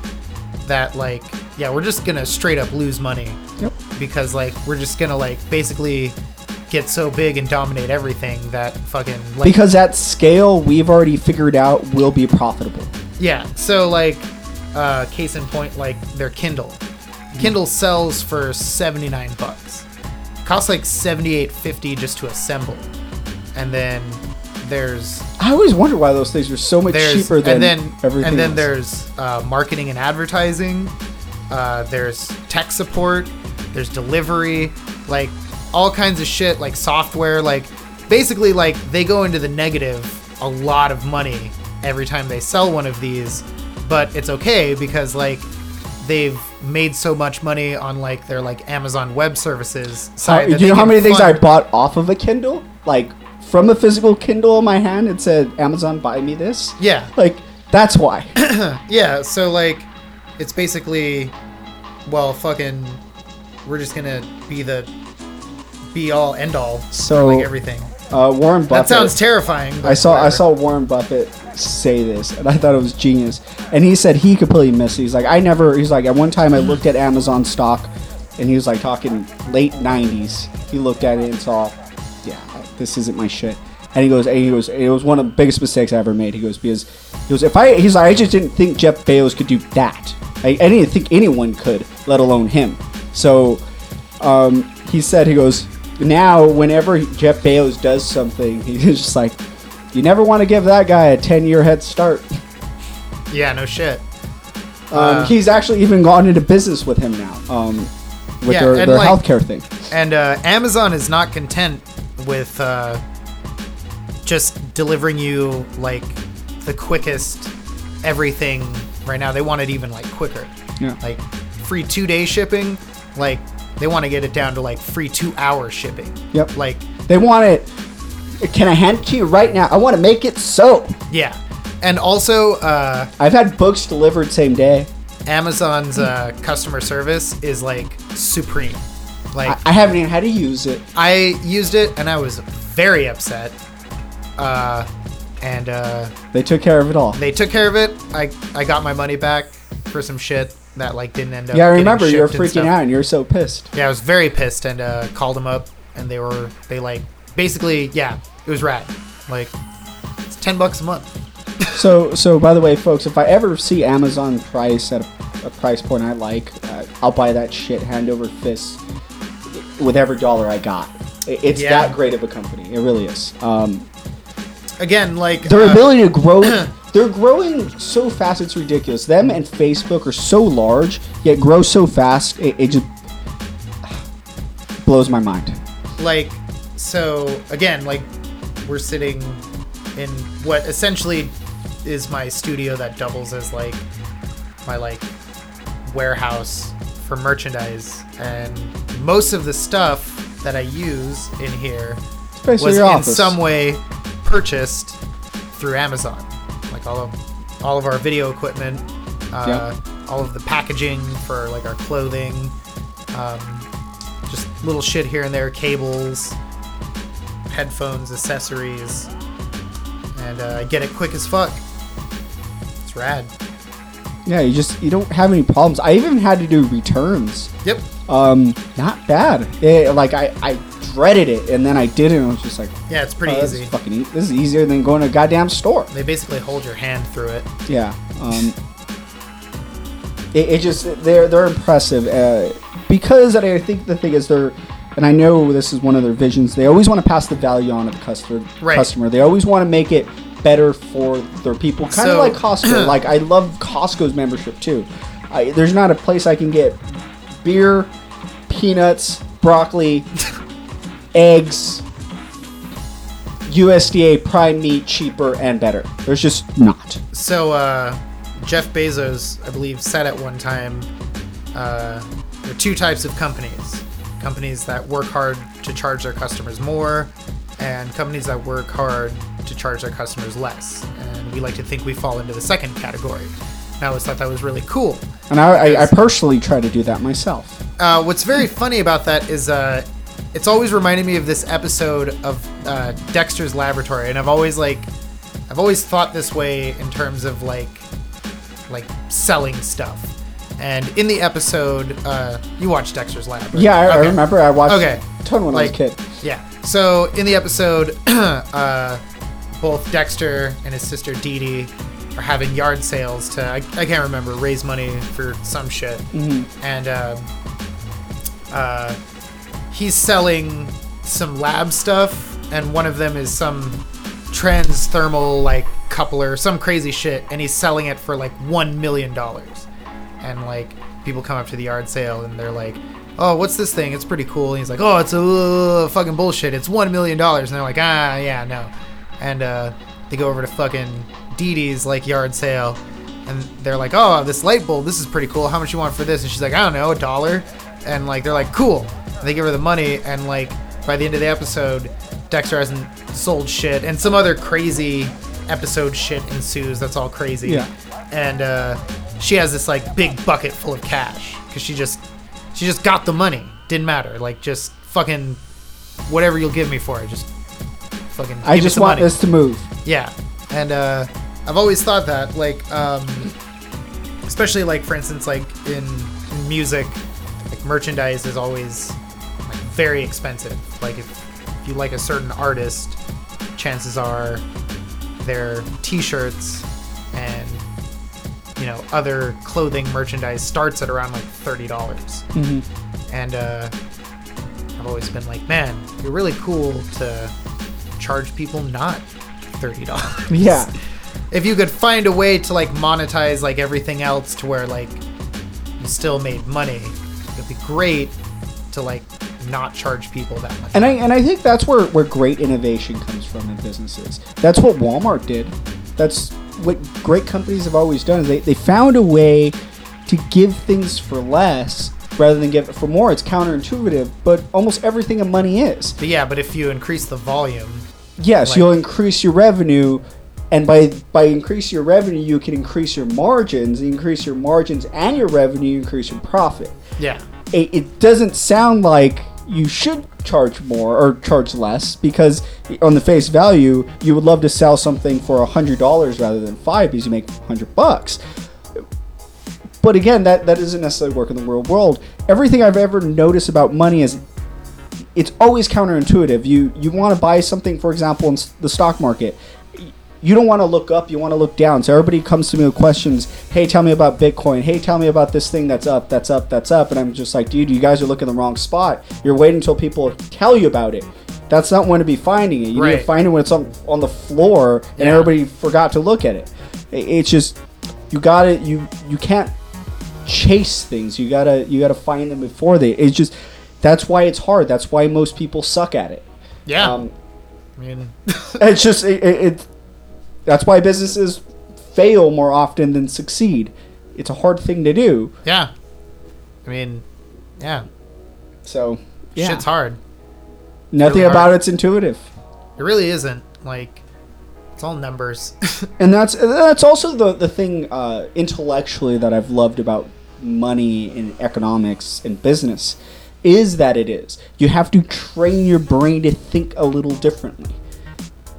S1: that like yeah we're just gonna straight up lose money
S2: Yep.
S1: because like we're just gonna like basically get so big and dominate everything that fucking like
S2: Because at scale, we've already figured out will be profitable.
S1: Yeah. So like, uh, case in point, like their Kindle. Kindle sells for seventy nine bucks. Costs like seventy eight fifty just to assemble, and then there's
S2: I always wonder why those things are so much
S1: there's
S2: cheaper than
S1: and then
S2: everything.
S1: and then
S2: else.
S1: there's uh, marketing and advertising. Uh, there's tech support. There's delivery. Like all kinds of shit. Like software. Like basically like they go into the negative a lot of money every time they sell one of these, but it's okay because like they've made so much money on like their like Amazon Web Services
S2: How,
S1: side.
S2: do you know how many things I bought off of a Kindle? Like from a physical Kindle in my hand, it said Amazon buy me this.
S1: Yeah.
S2: Like that's why.
S1: Yeah, so like it's basically well fucking we're just gonna be the be all end all
S2: So-
S1: for like everything.
S2: Uh, Warren Buffett.
S1: That sounds terrifying.
S2: I saw I saw Warren Buffett say this, and I thought it was genius. And he said he completely missed it. He's like, I never. He's like, at one time I looked at Amazon stock, and he was like talking late '90s. He looked at it and saw, yeah, this isn't my shit. And he goes, and he goes, it was one of the biggest mistakes I ever made. He goes because he goes, if I, he's like, I just didn't think Jeff Bezos could do that. I, I didn't think anyone could, let alone him. So um, he said, he goes, now whenever Jeff Bezos does something, he's just like, you never want to give that guy a 10 year head start.
S1: Yeah, no shit.
S2: Um,
S1: Uh,
S2: he's actually even gone into business with him now, um, with
S1: Yeah,
S2: their, their
S1: like-
S2: healthcare thing.
S1: And uh, Amazon is not content with uh, just delivering you like the quickest everything right now. They want it even like quicker.
S2: Yeah.
S1: Like free two day shipping. Like they want to get it down to like free two hour shipping.
S2: Yep.
S1: Like
S2: They want it. Can I hand it to you right now? I want to make it so.
S1: yeah. And also, uh,
S2: I've had books delivered same day.
S1: Amazon's uh, customer service is like supreme. Like
S2: I, I haven't even had to use it.
S1: I used it and I was very upset. Uh, and uh,
S2: They took care of it all.
S1: they took care of it. I I got my money back for some shit that like didn't end up.
S2: Yeah, I remember you were
S1: shipped and
S2: freaking out and you were so pissed.
S1: Yeah, I was very pissed and uh, called them up, and they were they like basically yeah, it was rad. Like it's ten bucks a month.
S2: So, so by the way, folks, if I ever see Amazon price at a, a price point I like, uh, I'll buy that shit hand over fist with every dollar I got. It's
S1: Yeah.
S2: that great of a company. It really is. Um,
S1: Again, like
S2: their
S1: uh,
S2: ability to grow, they're growing so fast, it's ridiculous. Them and Facebook are so large, yet grow so fast, it, it just blows my mind.
S1: like so again like we're sitting in what essentially is my studio that doubles as like my like warehouse for merchandise. And most of the stuff that i use in here was in
S2: office.
S1: some way purchased through amazon. Like all of all of our video equipment uh, all of the packaging for like our clothing um, just little shit here and there cables headphones accessories and uh, get it quick as fuck it's rad
S2: Yeah, you just you don't have any problems. I even had to do returns.
S1: yep
S2: Um, not bad. It, like I, I dreaded it, and then I did it, and I was just like,
S1: yeah it's pretty
S2: oh, this
S1: easy
S2: is fucking. E- this is easier than going to a goddamn store.
S1: they basically hold your hand through it
S2: Yeah. Um, it, it just they're they're impressive uh, because I think the thing is they're. And I know this is one of their visions. They always want to pass the value on to the customer.
S1: Right.
S2: Customer. They always want to make it better for their people. Kind of
S1: So-
S2: like Costco. like I love Costco's membership too. I, there's not a place I can get beer, peanuts, broccoli, eggs, USDA prime meat cheaper and better. There's just not.
S1: so uh, Jeff Bezos I believe said at one time uh, there are two types of companies companies that work hard to charge their customers more and companies that work hard to charge their customers less and we like to think we fall into the second category and I always thought that was really cool
S2: And I, I, I personally try to do that myself.
S1: Uh, what's very funny about that is uh, it's always reminded me of this episode of uh, Dexter's Laboratory, and I've always like, I've always thought this way in terms of like, like selling stuff. And in the episode, uh, you watched Dexter's Lab. right?
S2: Yeah, I, I remember I watched
S1: Okay.
S2: a ton when
S1: Like-
S2: I was a kid.
S1: Yeah. So in the episode, uh, both Dexter and his sister Dee Dee are having yard sales to I, I can't remember raise money for some shit, and um, uh, he's selling some lab stuff, and one of them is some transthermal like coupler, some crazy shit, and he's selling it for like one million dollars, and like people come up to the yard sale and they're like. Oh, what's this thing? It's pretty cool. And he's like, oh, it's a uh, fucking bullshit. It's one million dollars. And they're like, ah, yeah, no. And uh, they go over to fucking Dee Dee's like yard sale, and they're like, oh, this light bulb, this is pretty cool. How much you want for this? And she's like, I don't know, a dollar. And like they're like, cool. And they give her the money, and like by the end of the episode, Dexter hasn't sold shit, and some other crazy episode shit ensues. That's all crazy.
S2: Yeah.
S1: And uh, she has this like big bucket full of cash because she just she just got the money. Didn't matter. Like just fucking whatever you'll give me for it, just fucking.
S2: I just want
S1: money.
S2: this to move.
S1: Yeah, and uh, I've always thought that, like, um, especially like for instance, like in, in music, like merchandise is always like, very expensive. Like if, if you like a certain artist, chances are their T-shirts and you know other clothing merchandise starts at around like thirty dollars. And uh, I've always been like, man, you're really cool to charge people not thirty dollars.
S2: Yeah.
S1: If you could find a way to like monetize like everything else to where like you still made money, it'd be great to like not charge people that much.
S2: And I and I think that's where, where great innovation comes from in businesses. That's what Walmart did. That's what great companies have always done. Is they, they found a way to give things for less rather than give it for more. It's counterintuitive, but almost everything in money is.
S1: But yeah, but if you increase the volume,
S2: Yes,
S1: Like-
S2: you'll increase your revenue, and by by increase your revenue, you can increase your margins. You increase your margins and your revenue, you increase your profit.
S1: yeah,
S2: It, it doesn't sound like you should charge more or charge less because on the face value, you would love to sell something for a hundred dollars rather than five because you make hundred bucks. But again, that that doesn't necessarily work in the real world. Everything I've ever noticed about money is it's always counterintuitive. You you want to buy something, for example, in the stock market. You don't want to look up, you want to look down. So everybody comes to me with questions. Hey, tell me about Bitcoin. Hey, tell me about this thing that's up, that's up, that's up. And I'm just like, dude, you guys are looking in the wrong spot. You're waiting until people tell you about it. That's not when to be finding it. You need to find it when it's on, on the floor and
S1: Yeah.
S2: everybody forgot to look at it. It- It's just you got it. you you can't chase things. You gotta you gotta find them before they. It's just that's why it's hard. That's why most people suck at it.
S1: yeah.
S2: Um,
S1: I mean,
S2: it's just it, it, it. That's why businesses fail more often than succeed. It's a hard thing to do.
S1: yeah. I mean, yeah.
S2: So yeah,
S1: Shit's hard.
S2: nothing
S1: really
S2: about
S1: hard.
S2: it's intuitive.
S1: It really isn't. Like, it's all numbers.
S2: and that's that's also the the thing uh, intellectually that I've loved about money and economics and business is that it is you have to train your brain to think a little differently.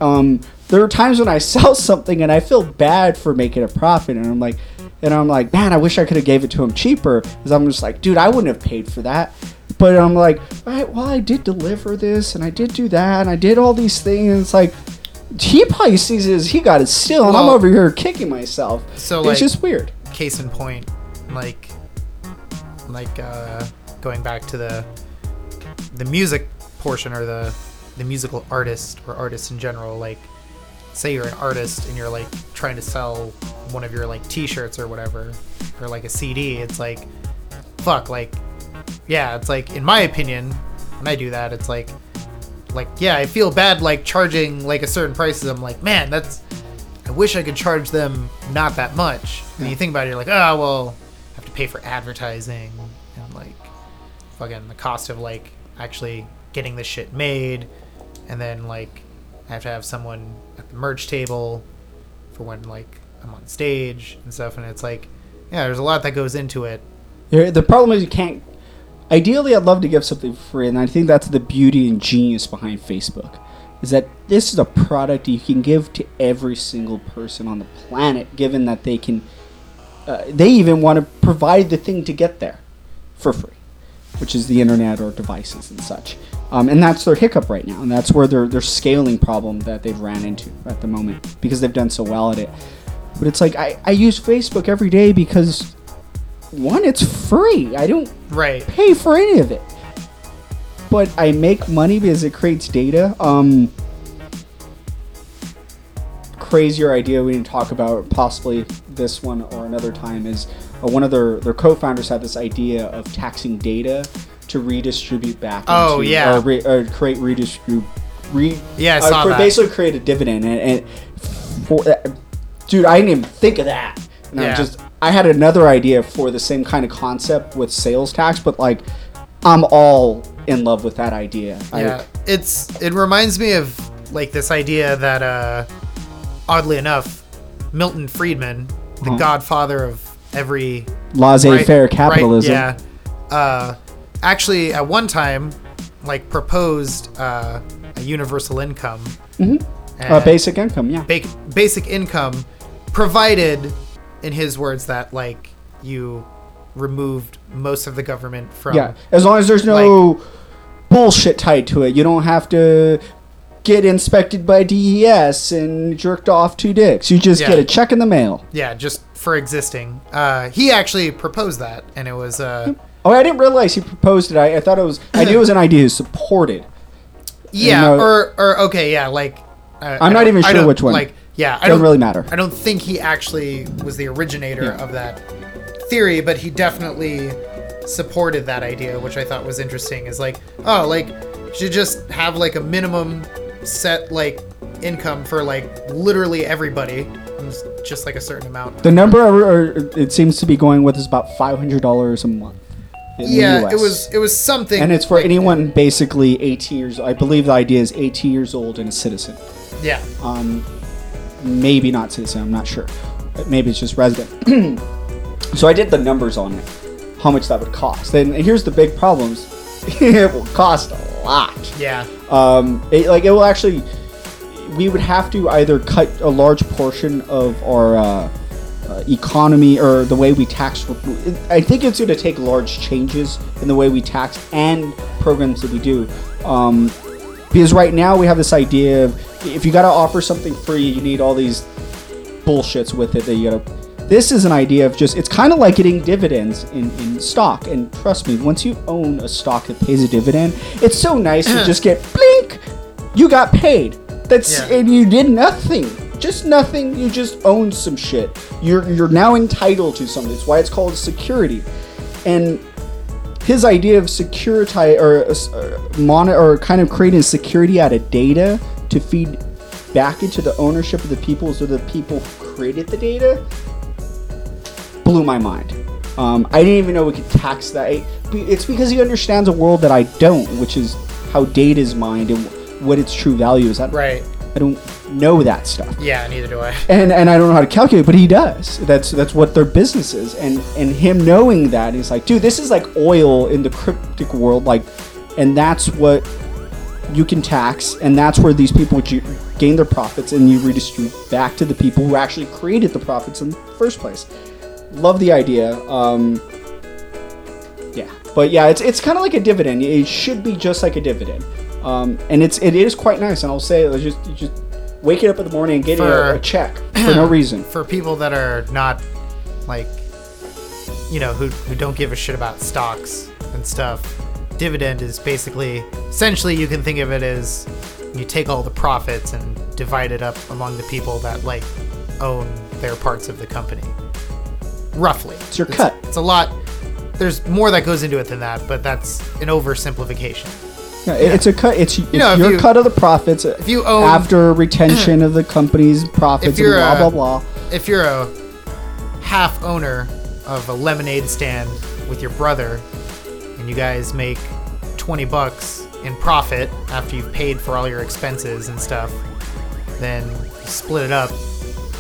S2: Um, there are times when I sell something and I feel bad for making a profit, and I'm like, and I'm like, man, I wish I could have gave it to him cheaper, because I'm just like, dude, I wouldn't have paid for that. But I'm like, all right, well, I did deliver this, and I did do that, and I did all these things. It's like, he probably sees it as he got it still, and I'm over here kicking myself.
S1: So,
S2: it's
S1: like-
S2: just weird.
S1: Case in point, like, like uh, going back to the the music portion or the the musical artist or artists in general. Like, say you're an artist and you're like trying to sell one of your like T-shirts or whatever, or like a CD. It's like, fuck, like, yeah, it's like in my opinion, when I do that, it's like, like yeah, I feel bad like charging like a certain prices. I'm like, man, that's I wish I could charge them not that much. And you think about it, you're like, oh well, I have to pay for advertising and like fucking the cost of like actually getting this shit made, and then like I have to have someone merch table for when like I'm on stage and stuff. And it's like, yeah, there's a lot that goes into it.
S2: The problem is you can't. Ideally, I'd love to give something free, and I think that's the beauty and genius behind Facebook. Is that this is a product you can give to every single person on the planet, given that they can. Uh, they even want to provide the thing to get there for free, which is the internet or devices and such. Um, and that's their hiccup right now, and that's where their their scaling problem that they've ran into at the moment because they've done so well at it. But it's like I, I use Facebook every day because one, it's free. I don't
S1: Right.
S2: pay for any of it. But I make money because it creates data. Um, crazier idea we didn't talk about, possibly this one or another time, is uh, one of their, their co founders had this idea of taxing data to redistribute back.
S1: Oh,
S2: into,
S1: yeah.
S2: Or, re, or create redistribute. Re,
S1: Yeah, I
S2: uh,
S1: saw
S2: cre-
S1: that.
S2: Basically, create a dividend. And, and for, uh, dude, I didn't even think of that. And I
S1: Yeah.
S2: just I had another idea for the same kind of concept with sales tax, but like I'm all in love with that idea. I-
S1: Yeah, it's it reminds me of like this idea that uh oddly enough, Milton Friedman, the
S2: Huh.
S1: godfather of every
S2: laissez-faire
S1: right-
S2: capitalism.
S1: Right, yeah. Uh, actually, at one time, like proposed uh, a universal income.
S2: uh,
S1: And
S2: basic income, yeah.
S1: ba- basic income, provided, in his words, that like you removed most of the government from.
S2: Yeah, as long as there's no bullshit tied to it. You don't have to get inspected by DES and jerked off two dicks. You just
S1: Yeah.
S2: get a check in the mail.
S1: Yeah, just for existing. Uh, he actually proposed that, and it was uh,
S2: Oh, I didn't realize he proposed it. I, I thought it was. I knew it was an idea he supported.
S1: yeah, or or okay, yeah, like uh,
S2: I'm
S1: I
S2: not
S1: don't-
S2: even
S1: I
S2: sure
S1: don't-
S2: which one.
S1: Like, yeah, I
S2: Doesn't
S1: don't
S2: really matter.
S1: I don't think he actually was the originator of that theory, but he definitely supported that idea, which I thought was interesting. Is like, oh, like you should just have like a minimum set like income for like literally everybody, It's just like a certain amount.
S2: The number it seems to be going with is about five hundred dollars a month. In the
S1: Yeah,
S2: US.
S1: it was it was something,
S2: and it's for
S1: like-
S2: anyone basically 18 years. I believe the idea is 18 years old and a citizen.
S1: Yeah,
S2: um, maybe not citizen. I'm not sure. Maybe it's just resident. so I did the numbers on it, how much that would cost. And here's the big problems: it will cost a lot.
S1: yeah,
S2: Um, it, like it will actually, we would have to either cut a large portion of our uh, uh, economy or the way we tax. I think it's going to take large changes in the way we tax and programs that we do. Um, because right now we have this idea of if you got to offer something free, you need all these bullshits with it that you got to. This is an idea of just, it's kind of like getting dividends in, in stock. And trust me, once you own a stock that pays a dividend, it's so nice to just get blink, you got paid. That's,
S1: Yeah.
S2: and you did nothing. Just nothing. You just own some shit. You're, you're now entitled to something. That's why it's called security. And his idea of security or uh, mon- or kind of creating security out of data to feed back into the ownership of the people so the people who created the data blew my mind. Um, I didn't even know we could tax that. It's because he understands a world that I don't, which is how data is mined and what its true value is. I,
S1: right.
S2: I don't know that stuff
S1: Yeah, neither do I.
S2: and and I don't know how to calculate, but he does. That's that's what their business is, and and him knowing that he's like, dude, this is like oil in the cryptic world, like, and that's what you can tax, and that's where these people gain their profits, and you redistribute back to the people who actually created the profits in the first place. Love the idea. Um, yeah, but yeah, it's it's kind of like a dividend. It should be just like a dividend, um, and it's it is quite nice. And I'll say, it's just just waking up in the morning and getting
S1: For-
S2: a, a check for no reason.
S1: for people that are not like you know who, who don't give a shit about stocks and stuff dividend is basically essentially you can think of it as you take all the profits and divide it up among the people that like own their parts of the company roughly it's
S2: your cut.
S1: it's a lot there's more that goes into it than that but that's an oversimplification
S2: Yeah, it- it's a cut. It's, it's
S1: know, if
S2: your
S1: you-
S2: cut of the profits if
S1: you own-
S2: after retention of the company's profits.
S1: You're
S2: and blah
S1: a-
S2: blah blah.
S1: if you're a half owner of a lemonade stand with your brother and you guys make 20 bucks in profit after you've paid for all your expenses and stuff then you split it up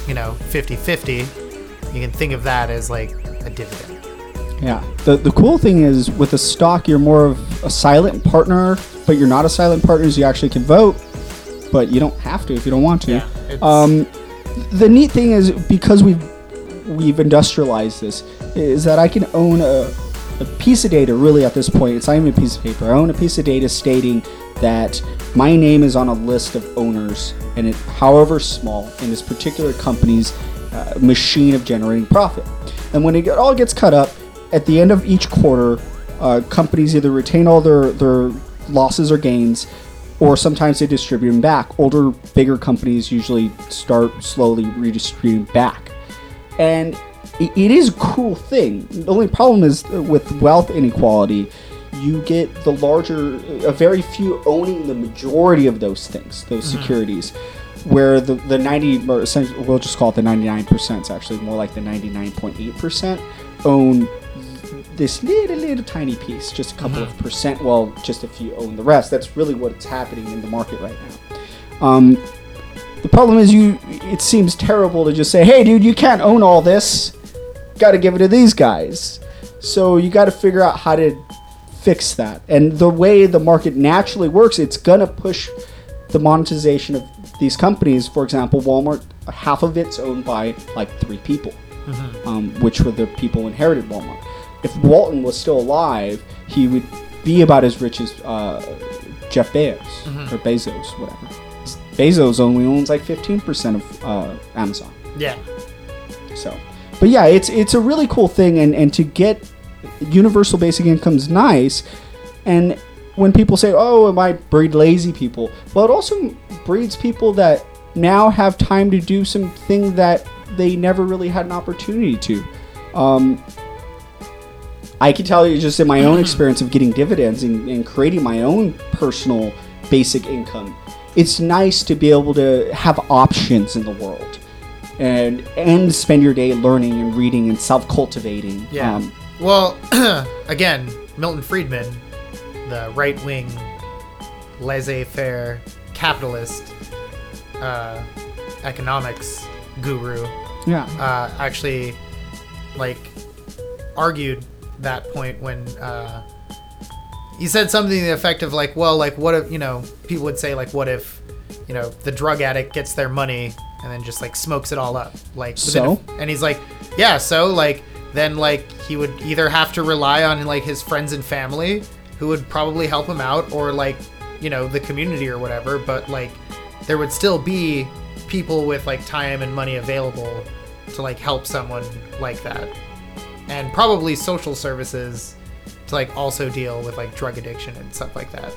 S1: you know 50-50 you can think of that as like a dividend
S2: Yeah. The the cool thing is with a stock, you're more of a silent partner, but you're not a silent partner. So you actually can vote, but you don't have to if you don't want to.
S1: Yeah,
S2: um, the neat thing is because we've we've industrialized this is that I can own a, a piece of data. Really, at this point, it's not even a piece of paper. I own a piece of data stating that my name is on a list of owners, and it, however small, in this particular company's uh, machine of generating profit. And when it all gets cut up, at the end of each quarter, uh, companies either retain all their, their losses or gains, or sometimes they distribute them back. Older, bigger companies usually start slowly redistributing back. And i- it is a cool thing. The only problem is uh, with wealth inequality, you get the larger, a very few owning the majority of those things, those securities. Where the, the 90, or we'll just call it the 99%, it's actually more like the 99.8% own this little, little tiny piece, just a couple of percent. Well, just a few own the rest. That's really what's happening in the market right now. Um, the problem is, you. It seems terrible to just say, "Hey, dude, you can't own all this. Got to give it to these guys." So you got to figure out how to fix that. And the way the market naturally works, it's gonna push the monetization of these companies. For example, Walmart, half of it's owned by like three people, um, which were the people who inherited Walmart. If Walton was still alive, he would be about as rich as uh, Jeff Bezos or Bezos, whatever. Bezos only owns like 15% of uh, Amazon.
S1: Yeah.
S2: So, but yeah, it's it's a really cool thing, and and to get universal basic income's nice, and when people say, "Oh, it might breed lazy people," well, it also breeds people that now have time to do something that they never really had an opportunity to. Um, I can tell you just in my own experience of getting dividends and, and creating my own personal basic income, it's nice to be able to have options in the world and and spend your day learning and reading and self cultivating.
S1: Yeah.
S2: Um,
S1: well, again, Milton Friedman, the right wing, laissez faire capitalist uh, economics guru,
S2: yeah.
S1: uh, actually like argued that point when uh, he said something to the effect of like, well, like what if you know people would say like, what if you know the drug addict gets their money and then just like smokes it all up, like within a-
S2: So?
S1: and he's like, yeah, so like then like he would either have to rely on like his friends and family who would probably help him out or like you know the community or whatever, but like there would still be people with like time and money available to like help someone like that and probably social services to like also deal with like drug addiction and stuff like that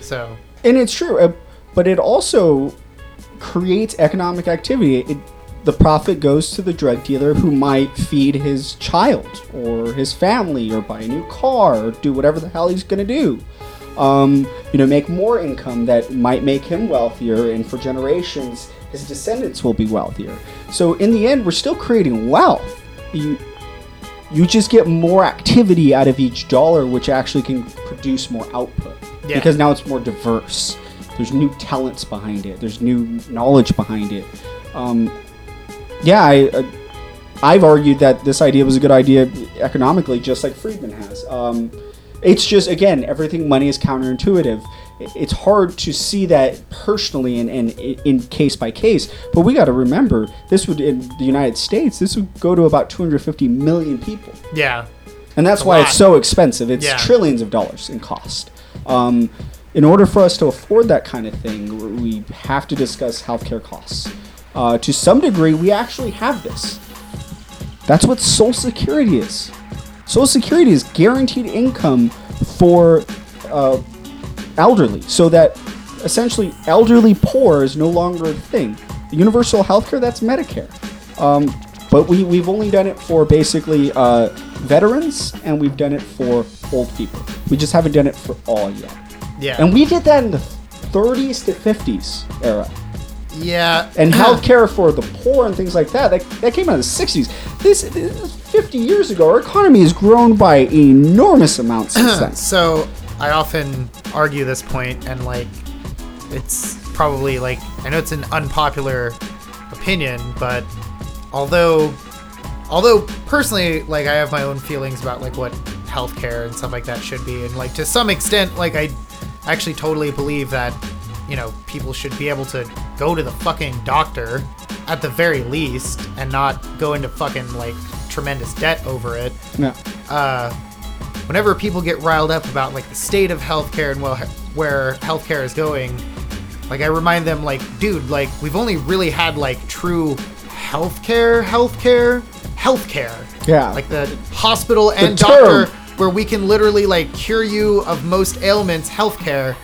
S1: so
S2: and it's true, uh, but it also creates economic activity. It, the profit goes to the drug dealer who might feed his child or his family or buy a new car or do whatever the hell he's going to do. Um, you know, make more income that might make him wealthier, and for generations, his descendants will be wealthier. So in the end, we're still creating wealth. You, you just get more activity out of each dollar, which actually can produce more output
S1: Yeah.
S2: because now it's more diverse. There's new talents behind it. There's new knowledge behind it. Um, yeah, I, uh, I've argued that this idea was a good idea economically, just like Friedman has. Um, it's just again, everything money is counterintuitive. It's hard to see that personally and, and in case by case. But we got to remember, this would in the United States, this would go to about 250 million people
S1: yeah
S2: and that's why it's so expensive. It's
S1: Yeah.
S2: trillions of dollars in cost. Um, in order for us to afford that kind of thing, we have to discuss healthcare costs. Uh, to some degree, we actually have this. That's what Social Security is. Social Security is guaranteed income for uh, elderly, so that essentially elderly poor is no longer a thing. Universal healthcare, that's Medicare. Um, but we, we've only done it for basically uh, veterans and we've done it for old people. We just haven't done it for all yet.
S1: yeah
S2: And we did that in the 30s to 50s era.
S1: yeah
S2: And healthcare for the poor and things like that, that, that came out in the 60s. This, this is 50 years ago, our economy has grown by enormous amounts since then.
S1: so i often argue this point and like it's probably like i know it's an unpopular opinion but although although personally like i have my own feelings about like what healthcare and stuff like that should be and like to some extent like i actually totally believe that you know people should be able to go to the fucking doctor at the very least and not go into fucking like tremendous debt over it
S2: Yeah.
S1: uh, whenever people get riled up about like the state of healthcare and well, where healthcare is going, like I remind them, like, dude, like we've only really had like true healthcare, healthcare, healthcare.
S2: Yeah.
S1: Like the hospital and
S2: term.
S1: doctor, where we can literally like cure you of most ailments, healthcare.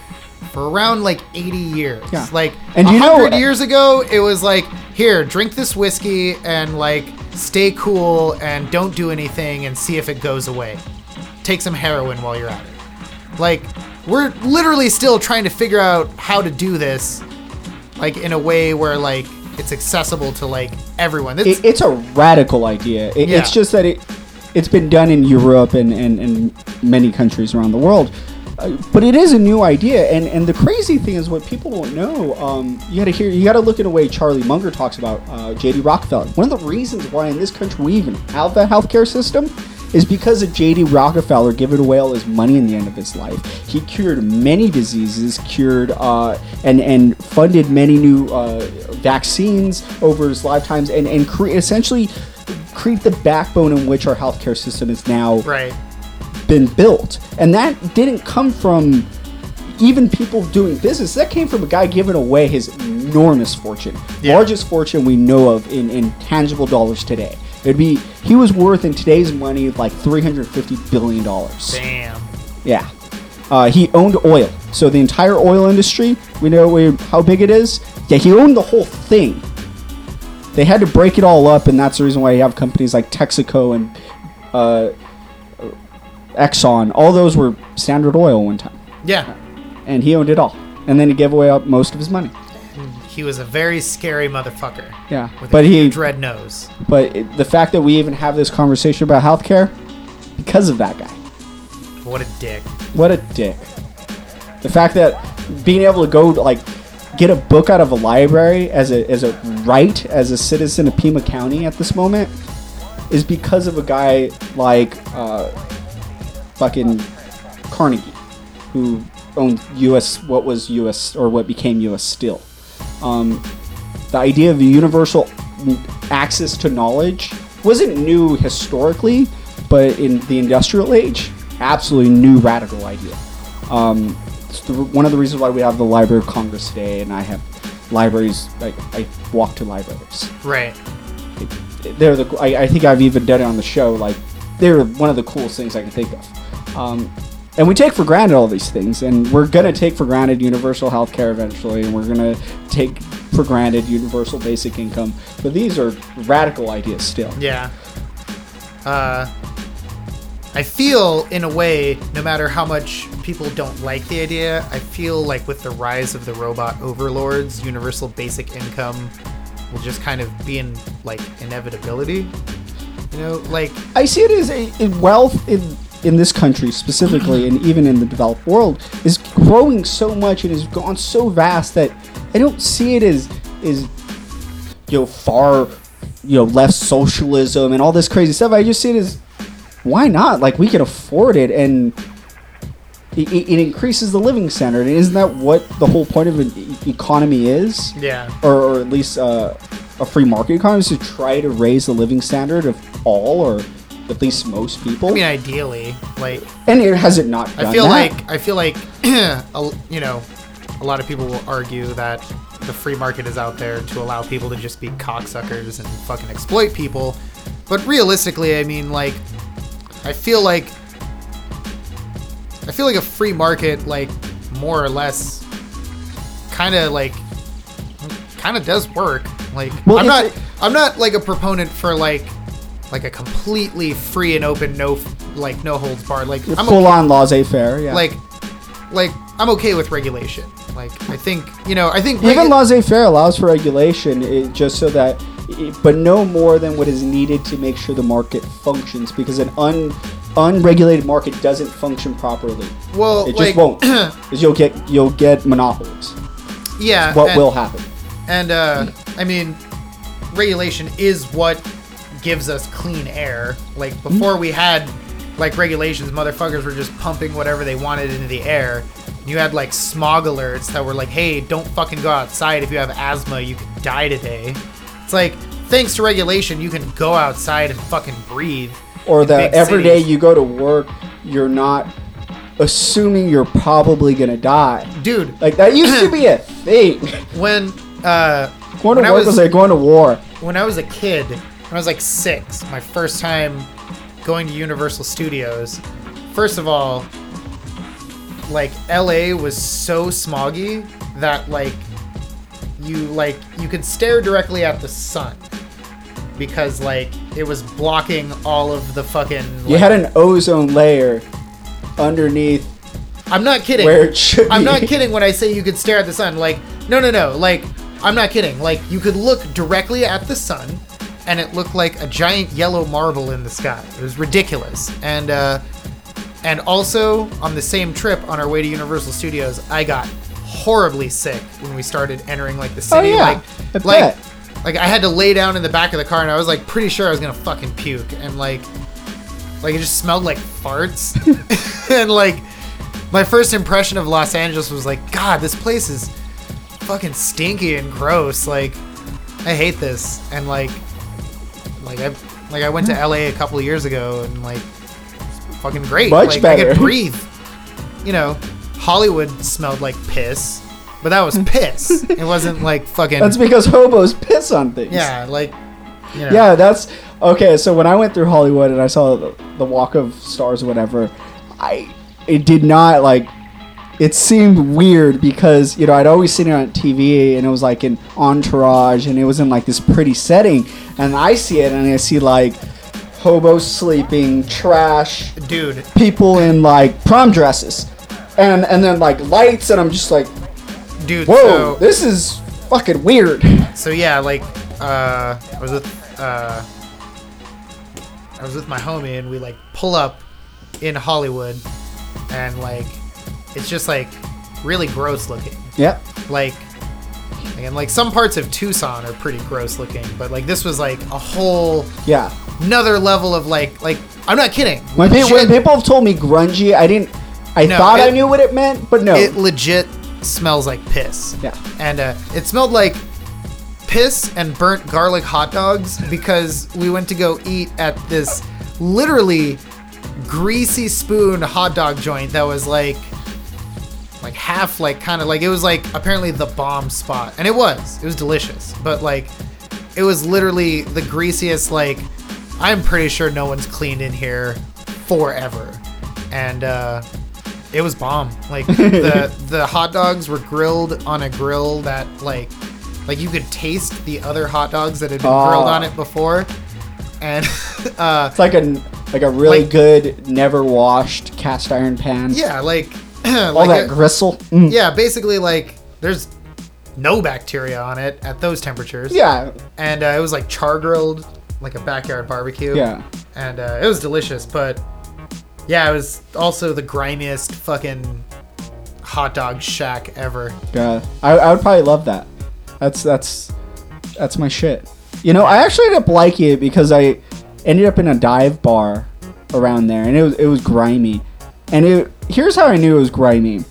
S1: For around like 80 years,
S2: Yeah.
S1: like
S2: And you know-
S1: 100 years ago, it was like, here, drink this whiskey and like stay cool and don't do anything and see if it goes away. Take some heroin while you're at it. Like, we're literally still trying to figure out how to do this, like in a way where like it's accessible to like everyone. It's,
S2: it, it's a radical idea. It,
S1: Yeah.
S2: It's just that it it's been done in Europe and, and, and many countries around the world. Uh, but it is a new idea, and, and the crazy thing is what people don't know. Um, you got to hear, you got to look in a way Charlie Munger talks about uh, J.D. Rockefeller. One of the reasons why in this country we even have that healthcare system is because of J.D. Rockefeller giving away all his money in the end of his life. He cured many diseases, cured uh, and and funded many new uh, vaccines over his lifetimes, and and cre- essentially create the backbone in which our healthcare system is now
S1: Right.
S2: been built. And that didn't come from even people doing business. That came from a guy giving away his enormous fortune.
S1: Yeah.
S2: Largest fortune we know of in, in tangible dollars today. It'd be he was worth in today's money like three hundred fifty billion dollars.
S1: Damn.
S2: Yeah. Uh, he owned oil. So the entire oil industry, we know we, how big it is. Yeah, he owned the whole thing. They had to break it all up, and that's the reason why you have companies like Texaco and uh, Exxon. All those were Standard Oil one time,
S1: Yeah.
S2: and he owned it all. And then he gave away up most of his money.
S1: He was a very scary motherfucker.
S2: Yeah,
S1: With
S2: but
S1: a
S2: he,
S1: red nose.
S2: but it, the fact that we even have this conversation about healthcare, because of that guy.
S1: What a dick.
S2: What a dick. The fact that being able to go like get a book out of a library as a as a right as a citizen of Pima County at this moment is because of a guy like uh, fucking Carnegie, who owned U.S. what was U.S. or what became U.S. Steel. Um, the idea of the universal access to knowledge wasn't new historically, but in the industrial age, absolutely new radical idea. Um, it's the, one of the reasons why we have the Library of Congress today, and I have libraries. I, I walk to libraries.
S1: Right.
S2: They're the. I, I think I've even done it on the show. Like they're one of the coolest things I can think of. Um, and we take for granted all these things, and we're gonna take for granted universal health care eventually, and we're gonna take for granted universal basic income. But these are radical ideas still.
S1: Yeah. Uh, I feel, in a way, no matter how much people don't like the idea, I feel like with the rise of the robot overlords, universal basic income will just kind of be in like inevitability. You know, like
S2: I see it as a, a wealth in in this country specifically, and even in the developed world, is growing so much and has gone so vast that I don't see it as is you know far you know left socialism and all this crazy stuff. I just see it as why not? Like we can afford it and. It, it increases the living standard, and isn't that what the whole point of an economy is?
S1: yeah,
S2: or, or at least uh, a free market economy is to try to raise the living standard of all or at least most people.
S1: I mean, ideally, like
S2: and it has it not
S1: I feel
S2: that?
S1: like I feel like you know, a lot of people will argue that the free market is out there to allow people to just be cocksuckers and fucking exploit people. But realistically, I mean, like, I feel like I feel like a free market, like, more or less, kind of like, kind of does work. Like,
S2: Well,
S1: I'm not, I'm not like a proponent for like, like a completely free and open, no, like, no holds barred. Like, I'm
S2: full
S1: okay
S2: on laissez-faire. Yeah,
S1: like like I'm okay with regulation. Like I think you know I think
S2: even
S1: regu-
S2: laissez-faire allows for regulation, it, just so that, it, but no more than what is needed to make sure the market functions. Because an un unregulated market doesn't function properly.
S1: well
S2: It just
S1: like
S2: won't. Because you'll get you'll get monopolies.
S1: yeah
S2: What
S1: and,
S2: will happen?
S1: and uh I mean regulation is what gives us clean air. Like before we had like regulations, motherfuckers were just pumping whatever they wanted into the air. You had like smog alerts that were like, "Hey, don't fucking go outside if you have asthma, you could die today." It's like thanks to regulation, you can go outside and fucking breathe.
S2: or that every day
S1: cities.
S2: you go to work, you're not assuming you're probably gonna die.
S1: dude.
S2: Like that used to be a thing.
S1: when uh
S2: Going to
S1: when I was,
S2: was like going to war.
S1: when I was a kid, when I was like six, my first time going to Universal Studios. First of all, like LA was so smoggy that like you like you could stare directly at the sun because like it was blocking all of the fucking.
S2: You had an ozone layer underneath.
S1: I'm not kidding.
S2: where it should
S1: I'm
S2: be.
S1: not kidding when I say you could stare at the sun. Like, no, no, no. Like, I'm not kidding. Like, you could look directly at the sun, and it looked like a giant yellow marble in the sky. It was ridiculous. And uh, and also on the same trip on our way to Universal Studios, I got horribly sick when we started entering like the city.
S2: Oh, yeah.
S1: Like,
S2: I
S1: like, like I had to lay down in the back of the car, and I was like pretty sure I was gonna fucking puke. And like, Like it just smelled like farts. and like my first impression of Los Angeles was like, God, this place is fucking stinky and gross. Like I hate this. And like like I like I went to LA a couple years ago and like it's fucking great.
S2: Much
S1: like I could breathe. You know, Hollywood smelled like piss. But that was piss. it wasn't like fucking
S2: That's because hobos piss on things.
S1: Yeah, like you know,
S2: Yeah, that's okay. So when I went through Hollywood and I saw the, the Walk of Stars or whatever, I it did not like. It seemed weird because you know I'd always seen it on TV and it was like an entourage and it was in like this pretty setting and I see it and I see like hobos sleeping, trash,
S1: dude.
S2: people in like prom dresses, and and then like lights and I'm just like,
S1: Dude,
S2: whoa,
S1: so
S2: this is fucking weird.
S1: so yeah, like uh I was with uh I was with my homie and we like pull up in Hollywood and like it's just like really gross looking.
S2: Yep.
S1: Like and like some parts of Tucson are pretty gross looking, but like this was like a whole
S2: Yeah.
S1: another level of like like I'm not kidding.
S2: When, pe- when people have told me grungy, I didn't. I
S1: No,
S2: thought I knew what it meant, but no.
S1: it legit smells like piss.
S2: Yeah.
S1: And uh, it smelled like piss and burnt garlic hot dogs because we went to go eat at this literally greasy spoon hot dog joint that was like like half like kind of like it was like apparently the bomb spot and it was it was delicious but like it was literally the greasiest like i'm pretty sure no one's cleaned in here forever and uh it was bomb like the the hot dogs were grilled on a grill that like like you could taste the other hot dogs that had been grilled on it before and uh
S2: it's like a like a really
S1: Like-
S2: good, never washed cast iron pan.
S1: yeah like
S2: All
S1: like
S2: that
S1: it-
S2: gristle. Mm.
S1: yeah basically like there's no bacteria on it at those temperatures
S2: Yeah.
S1: and uh, it was like char grilled like a backyard barbecue
S2: Yeah.
S1: and uh, it was delicious but yeah it was also the grimiest fucking hot dog shack ever
S2: Yeah. I, I would probably love that. That's that's that's my shit. You know, I actually ended up liking it because I ended up in a dive bar around there, and it was it was grimy. And it here's how I knew it was grimy.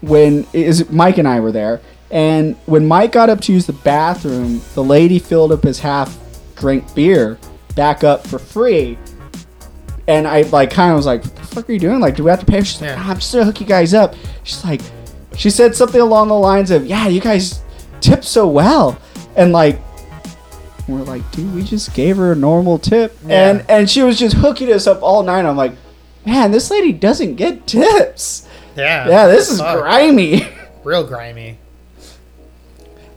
S2: When is Mike and I were there, and when Mike got up to use the bathroom, the lady filled up his half drink beer back up for free. And I like kind of was like, "What the fuck are you doing? Like, do we have to pay?" She's like,
S1: Yeah.
S2: "Ah, "I'm just gonna hook you guys up." She's like, she said something along the lines of, "Yeah, you guys tip so well," and like, we're like, "Dude, we just gave her a normal tip," and and she was just hooking us up all night. I'm like, "Man, this lady doesn't get tips."
S1: yeah
S2: Yeah, this is
S1: fuck.
S2: grimy.
S1: real grimy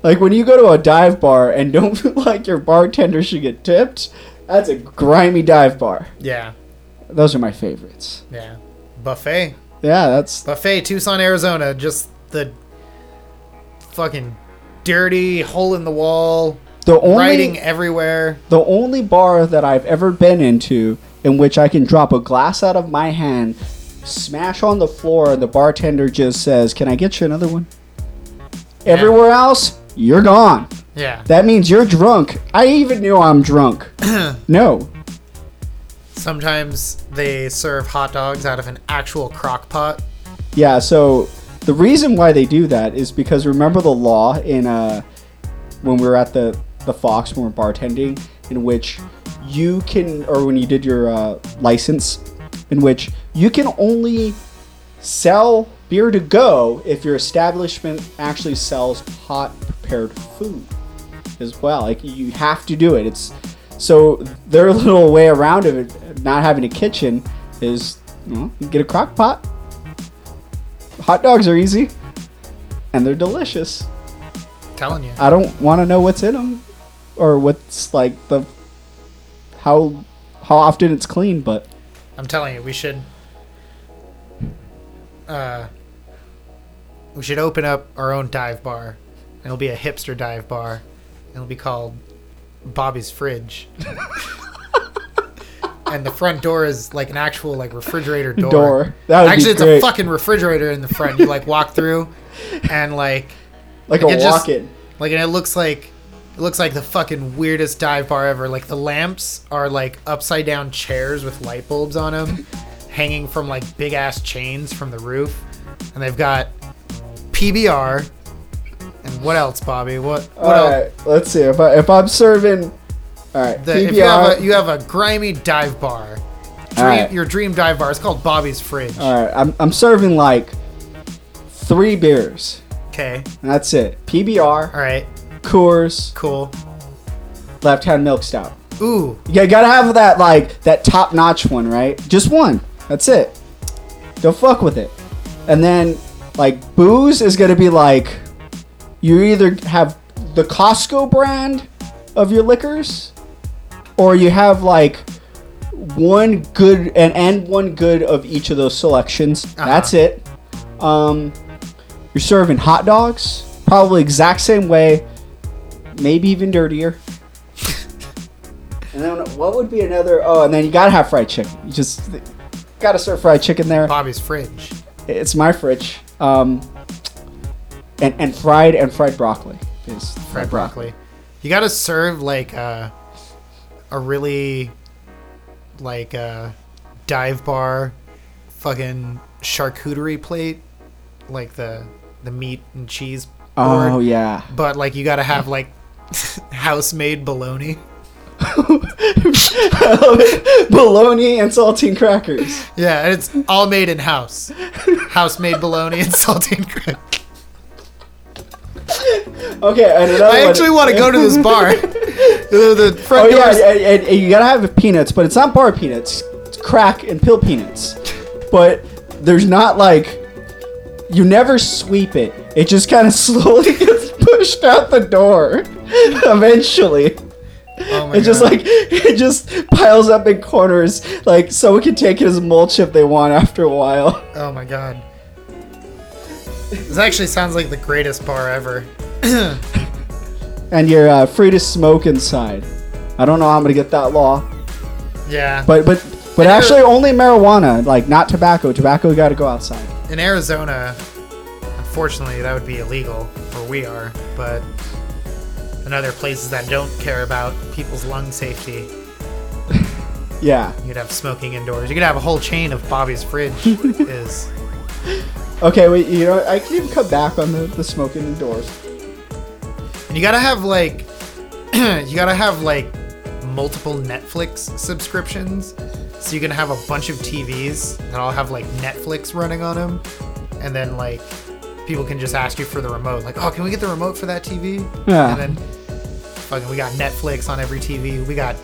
S2: like when you go to a dive bar and don't feel like your bartender should get tipped, that's a grimy dive bar.
S1: yeah
S2: Those are my favorites.
S1: yeah buffet
S2: Yeah, that's
S1: buffet tucson arizona just the fucking dirty hole in the wall
S2: the only
S1: writing everywhere
S2: the only bar that I've ever been into in which I can drop a glass out of my hand, smash on the floor, and the bartender just says, "Can I get you another one?" Everywhere else, you're gone.
S1: yeah
S2: That means you're drunk. I even knew I'm drunk. no.
S1: sometimes they serve hot dogs out of an actual crock pot
S2: Yeah, so the reason why they do that is because remember the law in uh when we were at the the Fox when we were bartending in which you can or when you did your uh, license in which you can only sell beer to go if your establishment actually sells hot prepared food as well. Like you have to do it. It's so their little way around of it, not having a kitchen, is you, know, you get a crock pot. Hot dogs are easy, and they're delicious.
S1: telling you
S2: I don't want to know what's in them, or what's like the how how often it's clean, but
S1: I'm telling you, we should. Uh, we should open up our own dive bar. It'll be a hipster dive bar. It'll be called Bobby's Fridge. and the front door is like an actual like refrigerator door.
S2: Door. That would
S1: Actually, it's
S2: great.
S1: a fucking refrigerator in the front. You like walk through, and like
S2: like
S1: Like,
S2: a walk-in.
S1: like and it looks like It looks like the fucking weirdest dive bar ever. Like the lamps are like upside down chairs with light bulbs on them, hanging from like big ass chains from the roof, and they've got PBR. And what else, Bobby? What? What
S2: All
S1: else?
S2: let's see if I if I'm serving. All right,
S1: The,
S2: PBR.
S1: if you have a you have a grimy dive bar, dream, your dream dive bar. It's called Bobby's Fridge.
S2: all right, I'm I'm serving like three beers,
S1: Okay.
S2: and that's it. PBR,
S1: All right.
S2: Coors,
S1: Cool.
S2: Left Hand Milk Stout.
S1: Ooh.
S2: Yeah, you gotta have that like that top notch one, right? Just one. That's it. Don't fuck with it. And then like booze is gonna be like you either have the Costco brand of your liquors, or you have like one good and and one good of each of those selections.
S1: Uh-huh.
S2: That's it. Um, you're serving hot dogs, probably exact same way, maybe even dirtier. And then what would be another? Oh, and then you gotta have fried chicken. You just gotta serve fried chicken there.
S1: Bobby's Fridge.
S2: It's my fridge. Um, and and fried and fried broccoli is
S1: Fried broccoli. You gotta serve like uh, a really like a dive bar fucking charcuterie plate, like the the meat and cheese board.
S2: Oh yeah.
S1: But like you gotta have like house made bologna.
S2: Bologna and saltine crackers.
S1: Yeah, and it's all made in house. House made bologna and saltine crackers.
S2: Okay,
S1: I
S2: one-
S1: actually want to go to this bar. the, the
S2: Oh
S1: front
S2: yeah,
S1: doors-
S2: and, and- and you gotta have peanuts, but it's not bar peanuts. It's crack and pill peanuts. But there's not like you never sweep it. It just kind of slowly gets pushed out the door. Eventually,
S1: Oh my
S2: it just like it just piles up in corners. Like someone can take it as mulch if they want after a while.
S1: Oh my god. This actually sounds like the greatest bar ever.
S2: And you're uh, free to smoke inside. I don't know how I'm gonna get that law,
S1: Yeah.
S2: but but but actually only marijuana, like not tobacco. Tobacco you got to go outside.
S1: in Arizona, unfortunately, that would be illegal where we are, but in other places that don't care about people's lung safety,
S2: Yeah.
S1: you could have smoking indoors. You could have a whole chain of Bobby's Fridge is.
S2: Okay, wait, you know, I can even cut back on the, the smoking indoors.
S1: And you gotta have like, you gotta have like multiple Netflix subscriptions, so you can have a bunch of TVs that all have like Netflix running on them, and then like people can just ask you for the remote, like, oh, can we get the remote for that TV?
S2: Yeah.
S1: And then fucking, we got Netflix on every TV. We got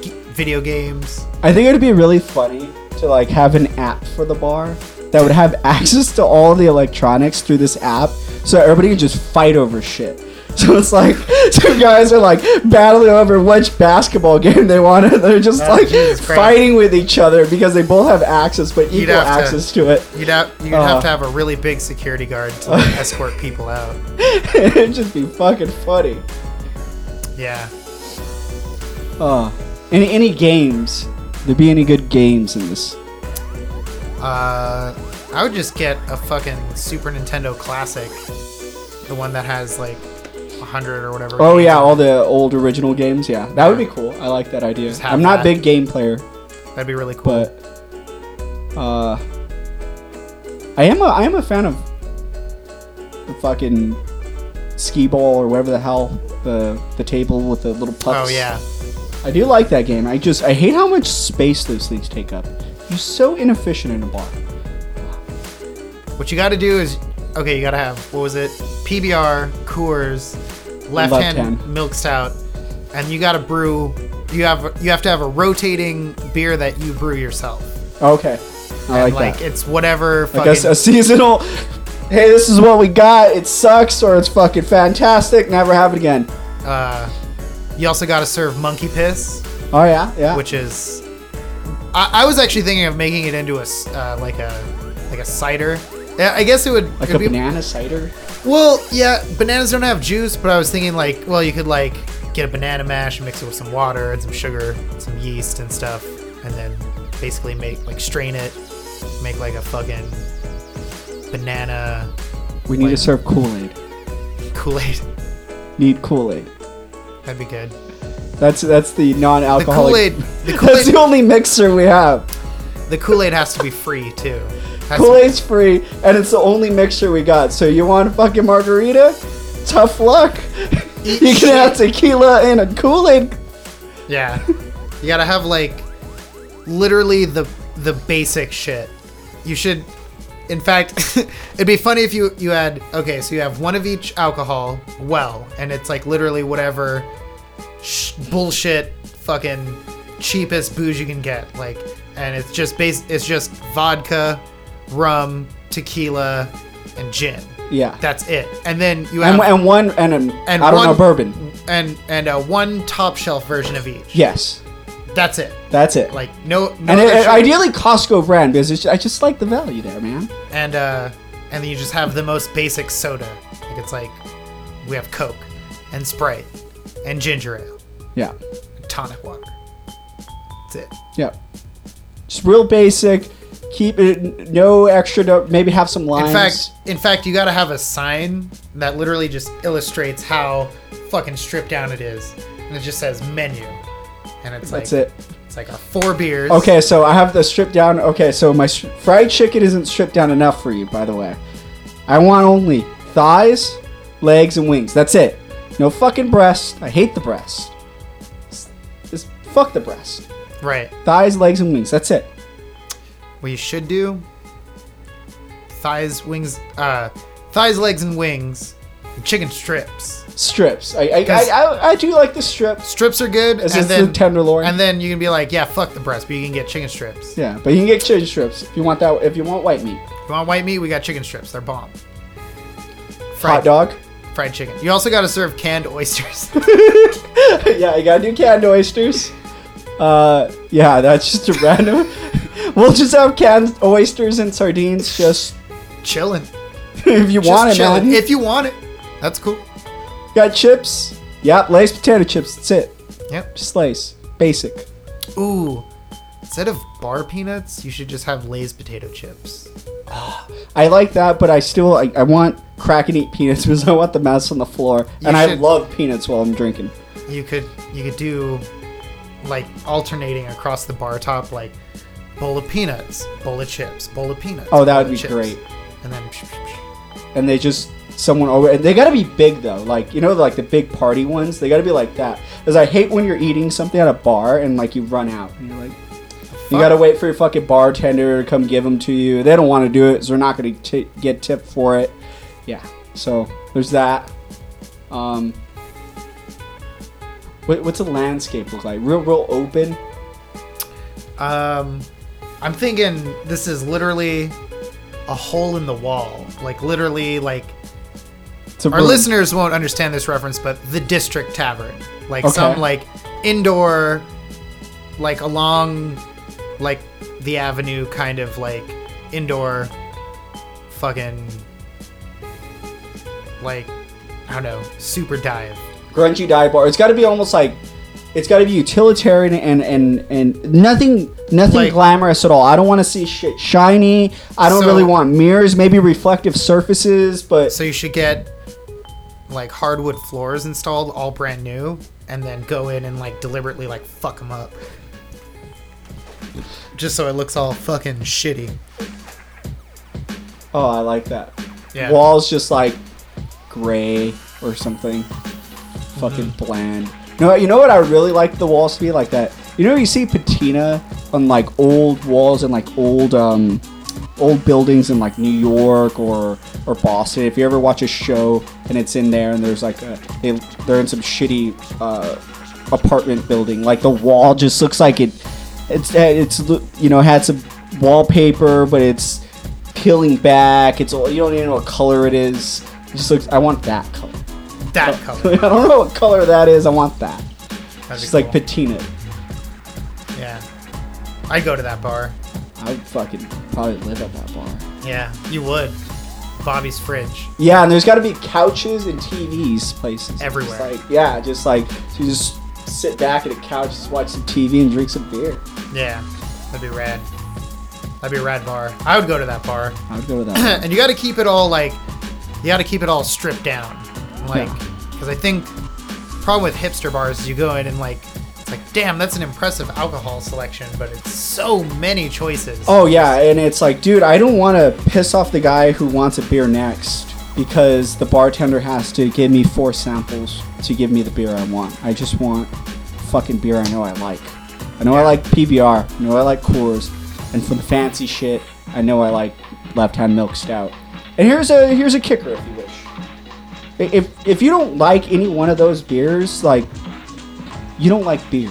S1: g- video games.
S2: I think it'd be really funny to like have an app for the bar that would have access to all the electronics through this app so everybody can just fight over shit. So it's like two guys are like battling over which basketball game they want and they're just
S1: Oh,
S2: like
S1: Jesus Christ.
S2: fighting with each other because they both have access but
S1: You'd
S2: equal
S1: have to-
S2: access to it.
S1: You'd have you'd
S2: Uh.
S1: have to have a really big security guard to like, escort people out.
S2: It'd just be fucking funny.
S1: Yeah.
S2: Oh. Any any games? There be any good games in this?
S1: Uh, I would just get a fucking Super Nintendo Classic, the one that has like a hundred or whatever.
S2: Oh yeah, all the old original games. Yeah, that would be cool. I like that idea.
S1: Just have
S2: I'm not
S1: that.
S2: big game player,
S1: That'd be really cool.
S2: but uh, I am a I am a fan of the fucking skee ball or whatever the hell the the table with the little pucks.
S1: oh yeah,
S2: I do like that game. I just I hate how much space those things take up. You're so inefficient in a bar.
S1: what you got to do is okay. You got to have what was it? PBR, Coors, left,
S2: Left
S1: hand,
S2: hand.
S1: milk stout, and you got to brew. You have you have to have a rotating beer that you brew yourself.
S2: Okay, I
S1: and
S2: like,
S1: like
S2: that.
S1: it's whatever.
S2: Like a, a seasonal. Hey, this is what we got. It sucks or it's fucking fantastic. Never have it again.
S1: uh, you also got to serve monkey piss.
S2: Oh yeah, yeah.
S1: which is I, I was actually thinking of making it into a uh, like a like a cider. Yeah, I guess it would
S2: like a
S1: be-
S2: banana cider.
S1: Well, yeah, bananas don't have juice, but I was thinking like, well, you could like get a banana mash and mix it with some water and some sugar, some yeast and stuff, and then basically make like strain it, make like a fucking banana
S2: We need to serve Kool Aid.
S1: Kool Aid.
S2: Need Kool Aid.
S1: That'd be good.
S2: That's that's the non-alcoholic.
S1: The Kool Aid. The
S2: That's
S1: Kool
S2: the only mixer we have.
S1: The Kool Aid has to be free too.
S2: Kool Aid's free, and it's the only mixture we got. So you want a fucking margarita? Tough luck. You can have tequila and a Kool Aid.
S1: Yeah. You gotta have like literally the the basic shit. You should in fact it'd be funny if you you had okay, so you have one of each alcohol, well, and it's like literally whatever sh- bullshit fucking cheapest booze you can get. Like and it's just base it's just vodka, rum, tequila, and gin.
S2: Yeah.
S1: That's it. And then you have
S2: and, and one and an
S1: and
S2: I don't know bourbon.
S1: and and uh, one top shelf version of each.
S2: Yes,
S1: That's it.
S2: that's it.
S1: Like no, no
S2: and it, ideally Costco brand because it's, I just like the value there, man.
S1: and uh, and then you just have the most basic soda. Like it's like we have Coke and Sprite and ginger ale,
S2: Yeah,
S1: tonic water. That's it.
S2: yeah. Just real basic. Keep it no extra. Maybe have some limes.
S1: In fact, in fact, you got to have a sign that literally just illustrates how fucking stripped down it is, and it just says menu, and it's
S2: that's
S1: like
S2: it.
S1: it's like our four beers.
S2: Okay, so I have the strip down. Okay, so my sh- fried chicken isn't stripped down enough for you, by the way. I want only thighs, legs, and wings. That's it. No fucking breast. I hate the breast. Just fuck the breast.
S1: Right.
S2: Thighs, legs, and wings. That's it.
S1: What you should do: thighs, wings, uh, thighs, legs, and wings, and chicken strips.
S2: Strips. I I, I, I, I do like the strips.
S1: Strips are good,
S2: Is
S1: and then
S2: the tenderloin?
S1: and then you can be like, yeah, fuck the breast, but you can get chicken strips.
S2: Yeah, but you can get chicken strips if you want that. If you want white meat,
S1: If you want white meat, we got chicken strips. They're bomb.
S2: hot
S1: Fried,
S2: dog.
S1: fried chicken. You also got to serve canned oysters.
S2: yeah, you gotta do canned oysters. Uh, yeah, that's just a random. we'll just have canned oysters and sardines, just
S1: Chilling.
S2: if you
S1: Just
S2: want it,
S1: chilling.
S2: man.
S1: If you want it, that's cool.
S2: Got chips. Yep, Lay's potato chips. That's it.
S1: Yep.
S2: Just Lay's. Basic.
S1: Ooh. Instead of bar peanuts, you should just have Lay's potato chips.
S2: I like that, but I still I, I want crack and eat peanuts because I want the mess on the floor,
S1: You
S2: and I love peanuts while I'm drinking.
S1: You could you could do like alternating across the bar top, like bowl of peanuts, bowl of chips, bowl of peanuts.
S2: Oh, that would be
S1: chips.
S2: great.
S1: And then
S2: And they just someone over and they gotta be big though, like you know, like the big party ones. They gotta be like that. Because I hate when you're eating something at a bar and like you run out and you're like. You gotta wait for your fucking bartender to come give them to you. They don't want to do it, so they're not gonna t- get tipped for it. Yeah, so there's that. Um, what, what's a landscape look like? Real, real open.
S1: Um, I'm thinking this is literally a hole in the wall. Like literally, like our listeners won't understand this reference, but the District Tavern, like
S2: Okay.
S1: some like indoor, like along, like the avenue, kind of like indoor, fucking, like I don't know, super dive.
S2: grungy dive bar. It's got to be almost like it's got to be utilitarian and and and nothing nothing
S1: Like-
S2: glamorous at all. I don't want to see shit shiny. I don't
S1: So-
S2: really want mirrors, maybe reflective surfaces, but
S1: So you should get like hardwood floors installed, all brand new, and then go in and like deliberately like fuck them up, just so it looks all fucking shitty.
S2: oh, I like that.
S1: Yeah.
S2: Walls just like gray or something. Fucking
S1: Mm-hmm.
S2: bland. No, you know what I really like the walls to be like that. You know you see patina on like old walls and like old um old buildings in like New York or or Boston. If you ever watch a show and it's in there and there's like a they they're in some shitty uh, apartment building, like the wall just looks like it it's it's you know had some wallpaper, but it's peeling back. It's all you don't even know what color it is. It just looks. I want that color.
S1: That
S2: oh,
S1: color.
S2: I don't know what color that is. I want that.
S1: That'd be
S2: Just like patina.
S1: yeah. I'd go to that bar.
S2: I'd fucking probably live at that bar.
S1: Yeah, you would. Bobby's fridge.
S2: Yeah, and there's got to be couches and TVs places Just
S1: Everywhere.
S2: like yeah, just like so you just sit back at a couch, just watch some TV and drink some beer.
S1: Yeah, that'd be rad. That'd be a rad bar. I would go to that bar.
S2: I would go with that.
S1: and you got to keep it all like you got to keep it all stripped down like
S2: Yeah.
S1: because i think problem with hipster bars is you go in and like it's like damn that's an impressive alcohol selection, but it's so many choices.
S2: Oh yeah, and it's like, dude, I don't want to piss off the guy who wants a beer next because the bartender has to give me four samples to give me the beer I want. I just want fucking beer I know I like. I know I like PBR. I know I like Coors, and for the fancy shit, I know I like Left Hand Milk Stout. And here's a here's a kicker, if you wish. If if you don't like any one of those beers, like you don't like beer.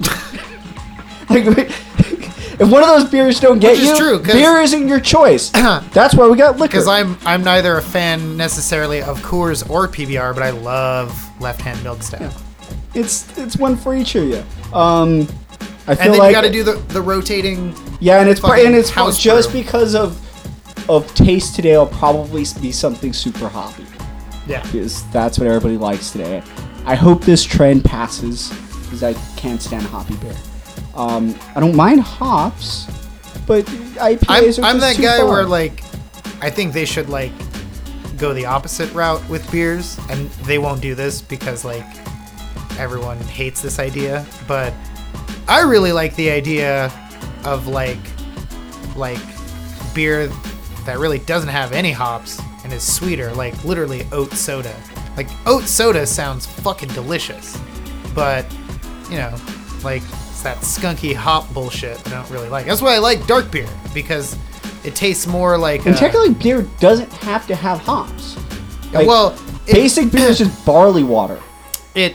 S2: like, if one of those beers don't get
S1: Which is
S2: you,
S1: true, 'cause-
S2: beer isn't your choice. That's why we got liquor.
S1: because I'm I'm neither a fan necessarily of Coors or PBR, but I love Left Hand Milk Stout.
S2: it's it's one for each of you. Um, I feel
S1: And then
S2: like
S1: you got to do the the rotating.
S2: yeah, and it's pro-
S1: fucking
S2: and it's
S1: house
S2: just
S1: brew.
S2: because of of taste today. It'll probably be something super hoppy
S1: Yeah.
S2: because that's what everybody likes today. I hope this trend passes because I can't stand hoppy beer. Um, I don't mind hops, but IPAs
S1: I'm,
S2: are just
S1: I'm that
S2: too
S1: guy
S2: far.
S1: where like I think they should like go the opposite route with beers and they won't do this because like everyone hates this idea but I really like the idea of like like beer that really doesn't have any hops and is sweeter like literally oat soda like oat soda sounds fucking delicious but you know like it's that skunky hop bullshit I don't really like that's why I like dark beer because it tastes more like
S2: and
S1: uh,
S2: technically beer doesn't have to have hops. Like,
S1: well it-
S2: basic beer is just barley water.
S1: it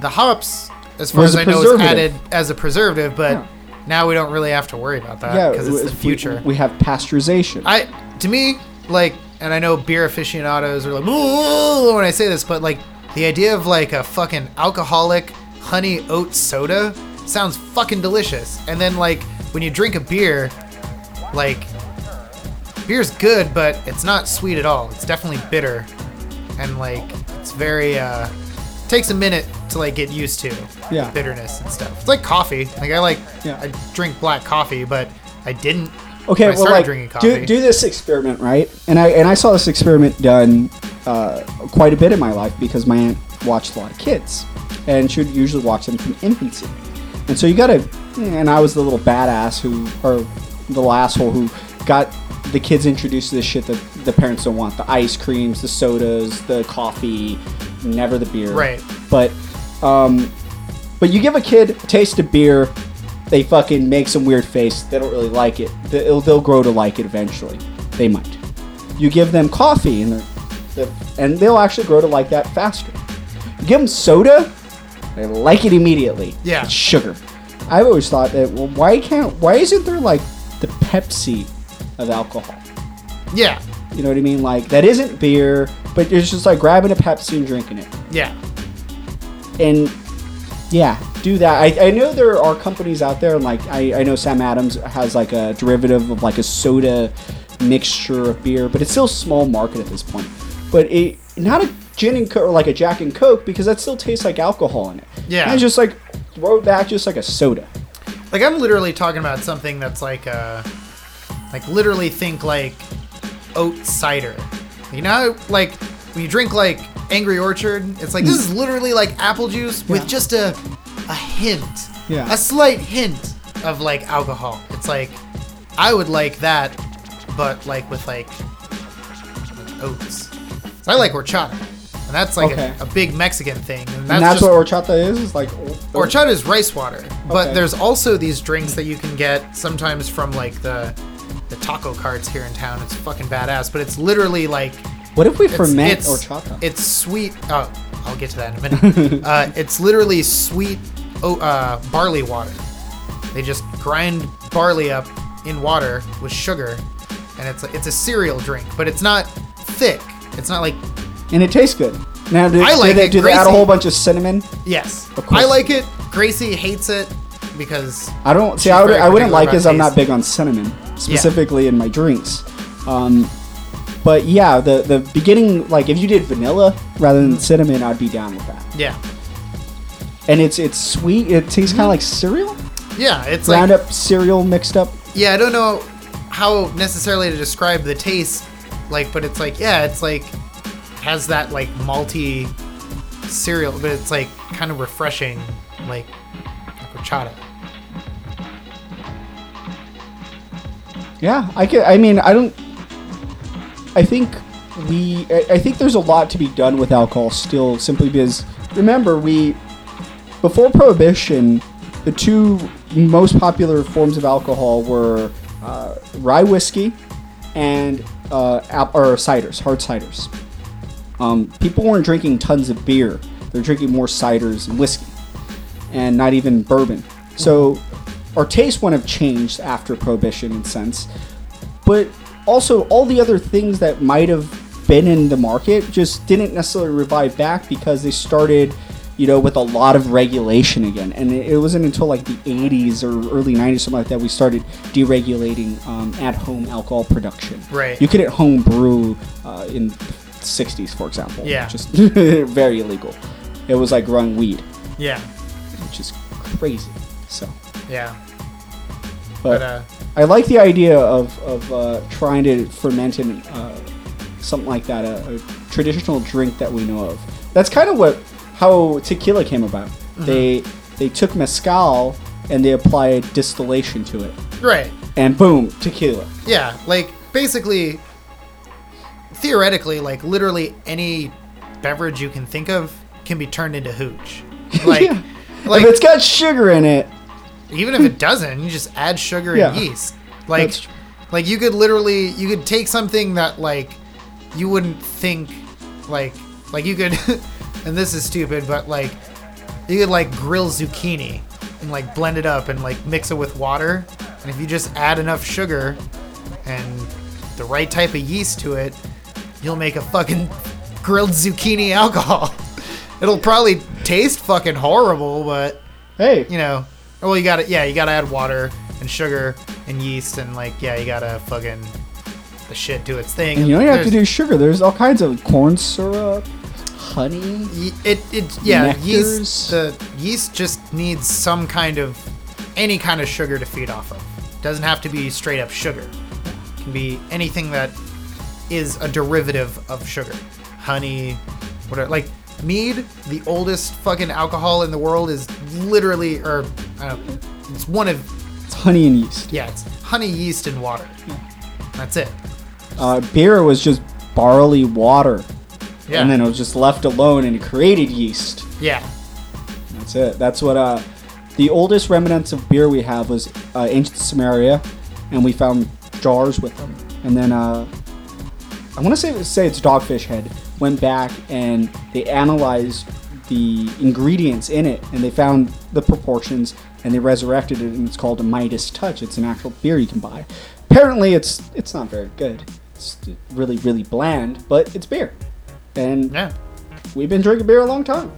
S1: the hops as far as I know is added as a preservative but
S2: Yeah.
S1: now we don't really have to worry about that
S2: yeah,
S1: because it's the future
S2: We, we have pasteurization.
S1: I to me like, and I know beer aficionados are like "Ooh," when I say this, but like the idea of like a fucking alcoholic honey oat soda sounds fucking delicious. And then like when you drink a beer, like beer's good, but it's not sweet at all. It's definitely bitter, and like it's very uh takes a minute to like get used to
S2: Yeah.
S1: bitterness and stuff. It's like coffee. Like I like
S2: Yeah.
S1: I drink black coffee, but I didn't.
S2: Okay, well, like do, do this experiment, right? And I and I saw this experiment done uh, quite a bit in my life because my aunt watched a lot of kids, and she would usually watch them from infancy. And so you gotta, and I was the little badass who, or the little asshole who got the kids introduced to this shit that the parents don't want: the ice creams, the sodas, the coffee, never the beer.
S1: Right.
S2: But, um, but you give a kid a taste of beer, they fucking make some weird face. They don't really like it. They'll, they'll grow to like it eventually. They might. You give them coffee, and they're, they're- and they'll actually grow to like that faster. You give them soda, they like it immediately.
S1: Yeah.
S2: It's sugar. I've always thought that well, why can't why isn't there like the Pepsi of alcohol?
S1: yeah,
S2: You know what I mean? Like that isn't beer, but it's just like grabbing a Pepsi and drinking it
S1: yeah.
S2: and yeah, do that. I, I know there are companies out there, like I, I know Sam Adams has like a derivative of like a soda mixture of beer, but it's still small market at this point. But it not a gin and coke or like a Jack and Coke because that still tastes like alcohol in it.
S1: Yeah.
S2: and it's just like throw it back just like a soda.
S1: Like I'm literally talking about something that's like uh like literally think like oat cider. You know, like when you drink like Angry Orchard, it's like this is literally like apple juice with
S2: Yeah.
S1: just a a hint,
S2: Yeah.
S1: a slight hint of like alcohol. It's like I would like that, but like with like oats. So I like horchata, and that's like
S2: Okay.
S1: a, a big Mexican thing, and that's,
S2: and that's
S1: just,
S2: what horchata is. Is like
S1: Horchata is rice water, but
S2: Okay.
S1: there's also these drinks that you can get sometimes from like the the taco carts here in town. It's fucking badass, but it's literally like
S2: What if we
S1: it's,
S2: ferment
S1: it's,
S2: horchata?
S1: It's sweet. Oh, I'll get to that in a minute. uh, it's literally sweet oh, uh, barley water. They just grind barley up in water with sugar, and it's a, it's a cereal drink, but it's not thick. It's not like
S2: and it tastes good. Now, do,
S1: I like
S2: do they,
S1: it.
S2: do they add a whole bunch of cinnamon?
S1: yes.
S2: Of course.
S1: I like it. Gracie hates it because
S2: I don't see. I, would, I wouldn't like as I'm not big on cinnamon, specifically in my drinks. Um, but yeah, the the beginning, like if you did vanilla rather
S1: Mm-hmm.
S2: than cinnamon, I'd be down with that.
S1: yeah,
S2: And it's it's sweet. It tastes kind of like cereal,
S1: yeah. It's
S2: ground
S1: like
S2: up cereal mixed up.
S1: yeah. I don't know how necessarily to describe the taste, like, but it's like yeah, it's like has that like malty cereal, but it's like kind of refreshing, like, horchata.
S2: Yeah, I can. I mean, I don't. I think we. I I think there's a lot to be done with alcohol still, simply because remember we before prohibition, the two most popular forms of alcohol were uh, rye whiskey and uh, ap- or ciders, hard ciders. Um, people weren't drinking tons of beer; they're drinking more ciders and whiskey, and not even bourbon. So our taste wouldn't have changed after prohibition in a sense, but also all the other things that might have been in the market just didn't necessarily revive back because they started you know with a lot of regulation again and it, it wasn't until like the 80s or early 90s something like that we started deregulating um, at-home alcohol production
S1: Right.
S2: you could at home brew uh, in the 60s for example
S1: Yeah.
S2: just very illegal it was like growing weed
S1: Yeah,
S2: which is crazy so
S1: yeah.
S2: but,
S1: But uh,
S2: I like the idea of, of uh, trying to ferment in uh, something like that, a, a traditional drink that we know of. That's kind of what how tequila came about.
S1: Mm-hmm.
S2: They they took mezcal and they applied distillation to it,
S1: right.
S2: and boom, tequila.
S1: Yeah, like basically, theoretically, like literally any beverage you can think of can be turned into hooch. Like,
S2: Yeah.
S1: like
S2: if it's got sugar in it,
S1: even if it doesn't, you just add sugar
S2: Yeah.
S1: and yeast. Like,
S2: That's
S1: like you could literally you could take something that like you wouldn't think like like you could, and this is stupid, but like you could like grill zucchini and like blend it up and like mix it with water, and if you just add enough sugar and the right type of yeast to it, you'll make a fucking grilled zucchini alcohol. It'll probably taste fucking horrible, but
S2: hey,
S1: you know, oh, well, you gotta, yeah, you gotta add water and sugar and yeast and like, yeah, you gotta fucking the shit do its thing.
S2: and you don't have to do sugar. There's all kinds of corn syrup, honey.
S1: Ye- It, it, yeah,
S2: Nectars.
S1: yeast. The yeast just needs some kind of, any kind of sugar to feed off of. Doesn't have to be straight up sugar. It can be anything that is a derivative of sugar, honey, whatever. Like mead, the oldest fucking alcohol in the world, is literally, or I don't it's one of
S2: It's honey and yeast.
S1: Yeah, it's honey, yeast, and water. That's it.
S2: Uh, beer was just barley water,
S1: Yeah.
S2: and then it was just left alone and it created yeast.
S1: yeah.
S2: That's it. That's what uh, the oldest remnants of beer we have was uh, ancient Sumeria, and we found jars with them. And then uh, I want to say say it's Dogfish Head went back and they analyzed the ingredients in it, and they found the proportions, and they resurrected it, and it's called a Midas Touch. It's an actual beer you can buy. Apparently, it's it's not very good. It's really really bland, but it's beer, and
S1: Yeah.
S2: we've been drinking beer a long time.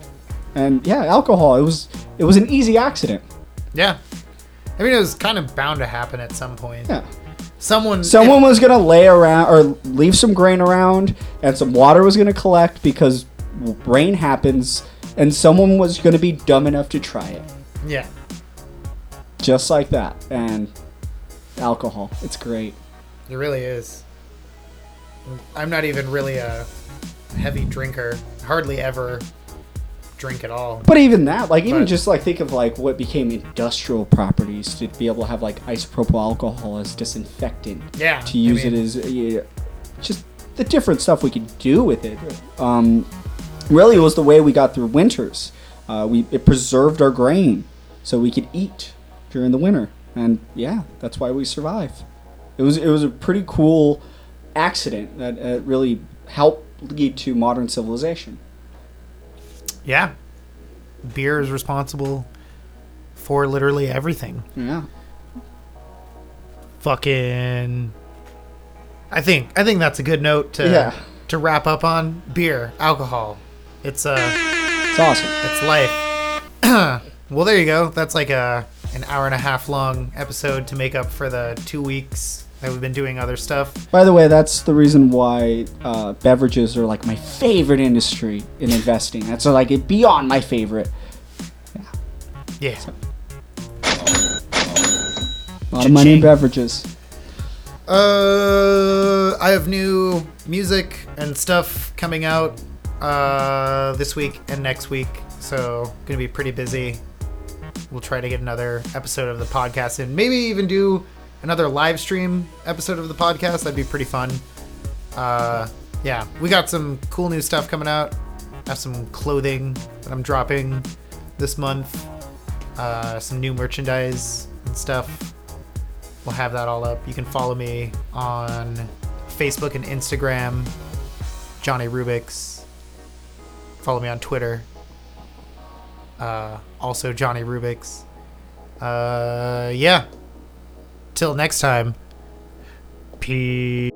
S2: And yeah, alcohol. It was it was an easy accident.
S1: Yeah. I mean, it was kind of bound to happen at some point.
S2: Yeah.
S1: Someone.
S2: Someone was gonna lay around or leave some grain around, and some water was gonna collect because rain happens, and someone was gonna be dumb enough to try it,
S1: Yeah.
S2: just like that. And alcohol, it's great.
S1: It really is. I'm not even really a heavy drinker. Hardly ever drink at all.
S2: But even that, like even
S1: But-
S2: just like think of like what became industrial properties to be able to have like isopropyl alcohol as disinfectant.
S1: Yeah,
S2: To
S1: I
S2: use
S1: mean-
S2: it as yeah, just the different stuff we could do with it. Um, really, it was the way we got through winters. Uh, we it preserved our grain so we could eat during the winter, and yeah, that's why we survive. It was it was a pretty cool accident that uh, really helped lead to modern civilization.
S1: Yeah. Beer is responsible for literally everything.
S2: Yeah.
S1: Fucking. I think I think that's a good note to
S2: Yeah.
S1: to wrap up on beer, alcohol. It's uh
S2: It's awesome.
S1: it's life. well, there you go. That's like a an hour and a half long episode to make up for the two weeks that we've been doing other stuff.
S2: By the way, that's the reason why uh, beverages are like my favorite industry in investing. That's like it beyond my favorite.
S1: Yeah.
S2: A lot of money in beverages.
S1: Uh, I have new music and stuff coming out uh, this week and next week, so gonna be pretty busy. We'll try to get another episode of the podcast and maybe even do another live stream episode of the podcast. That'd be pretty fun. Uh, yeah, we got some cool new stuff coming out. I have some clothing that I'm dropping this month. Uh, some new merchandise and stuff. We'll have that all up. You can follow me on Facebook and Instagram, Johnny Rubix. Follow me on Twitter, uh, also Johnny Rubix. Uh, yeah. Till next time. Peace.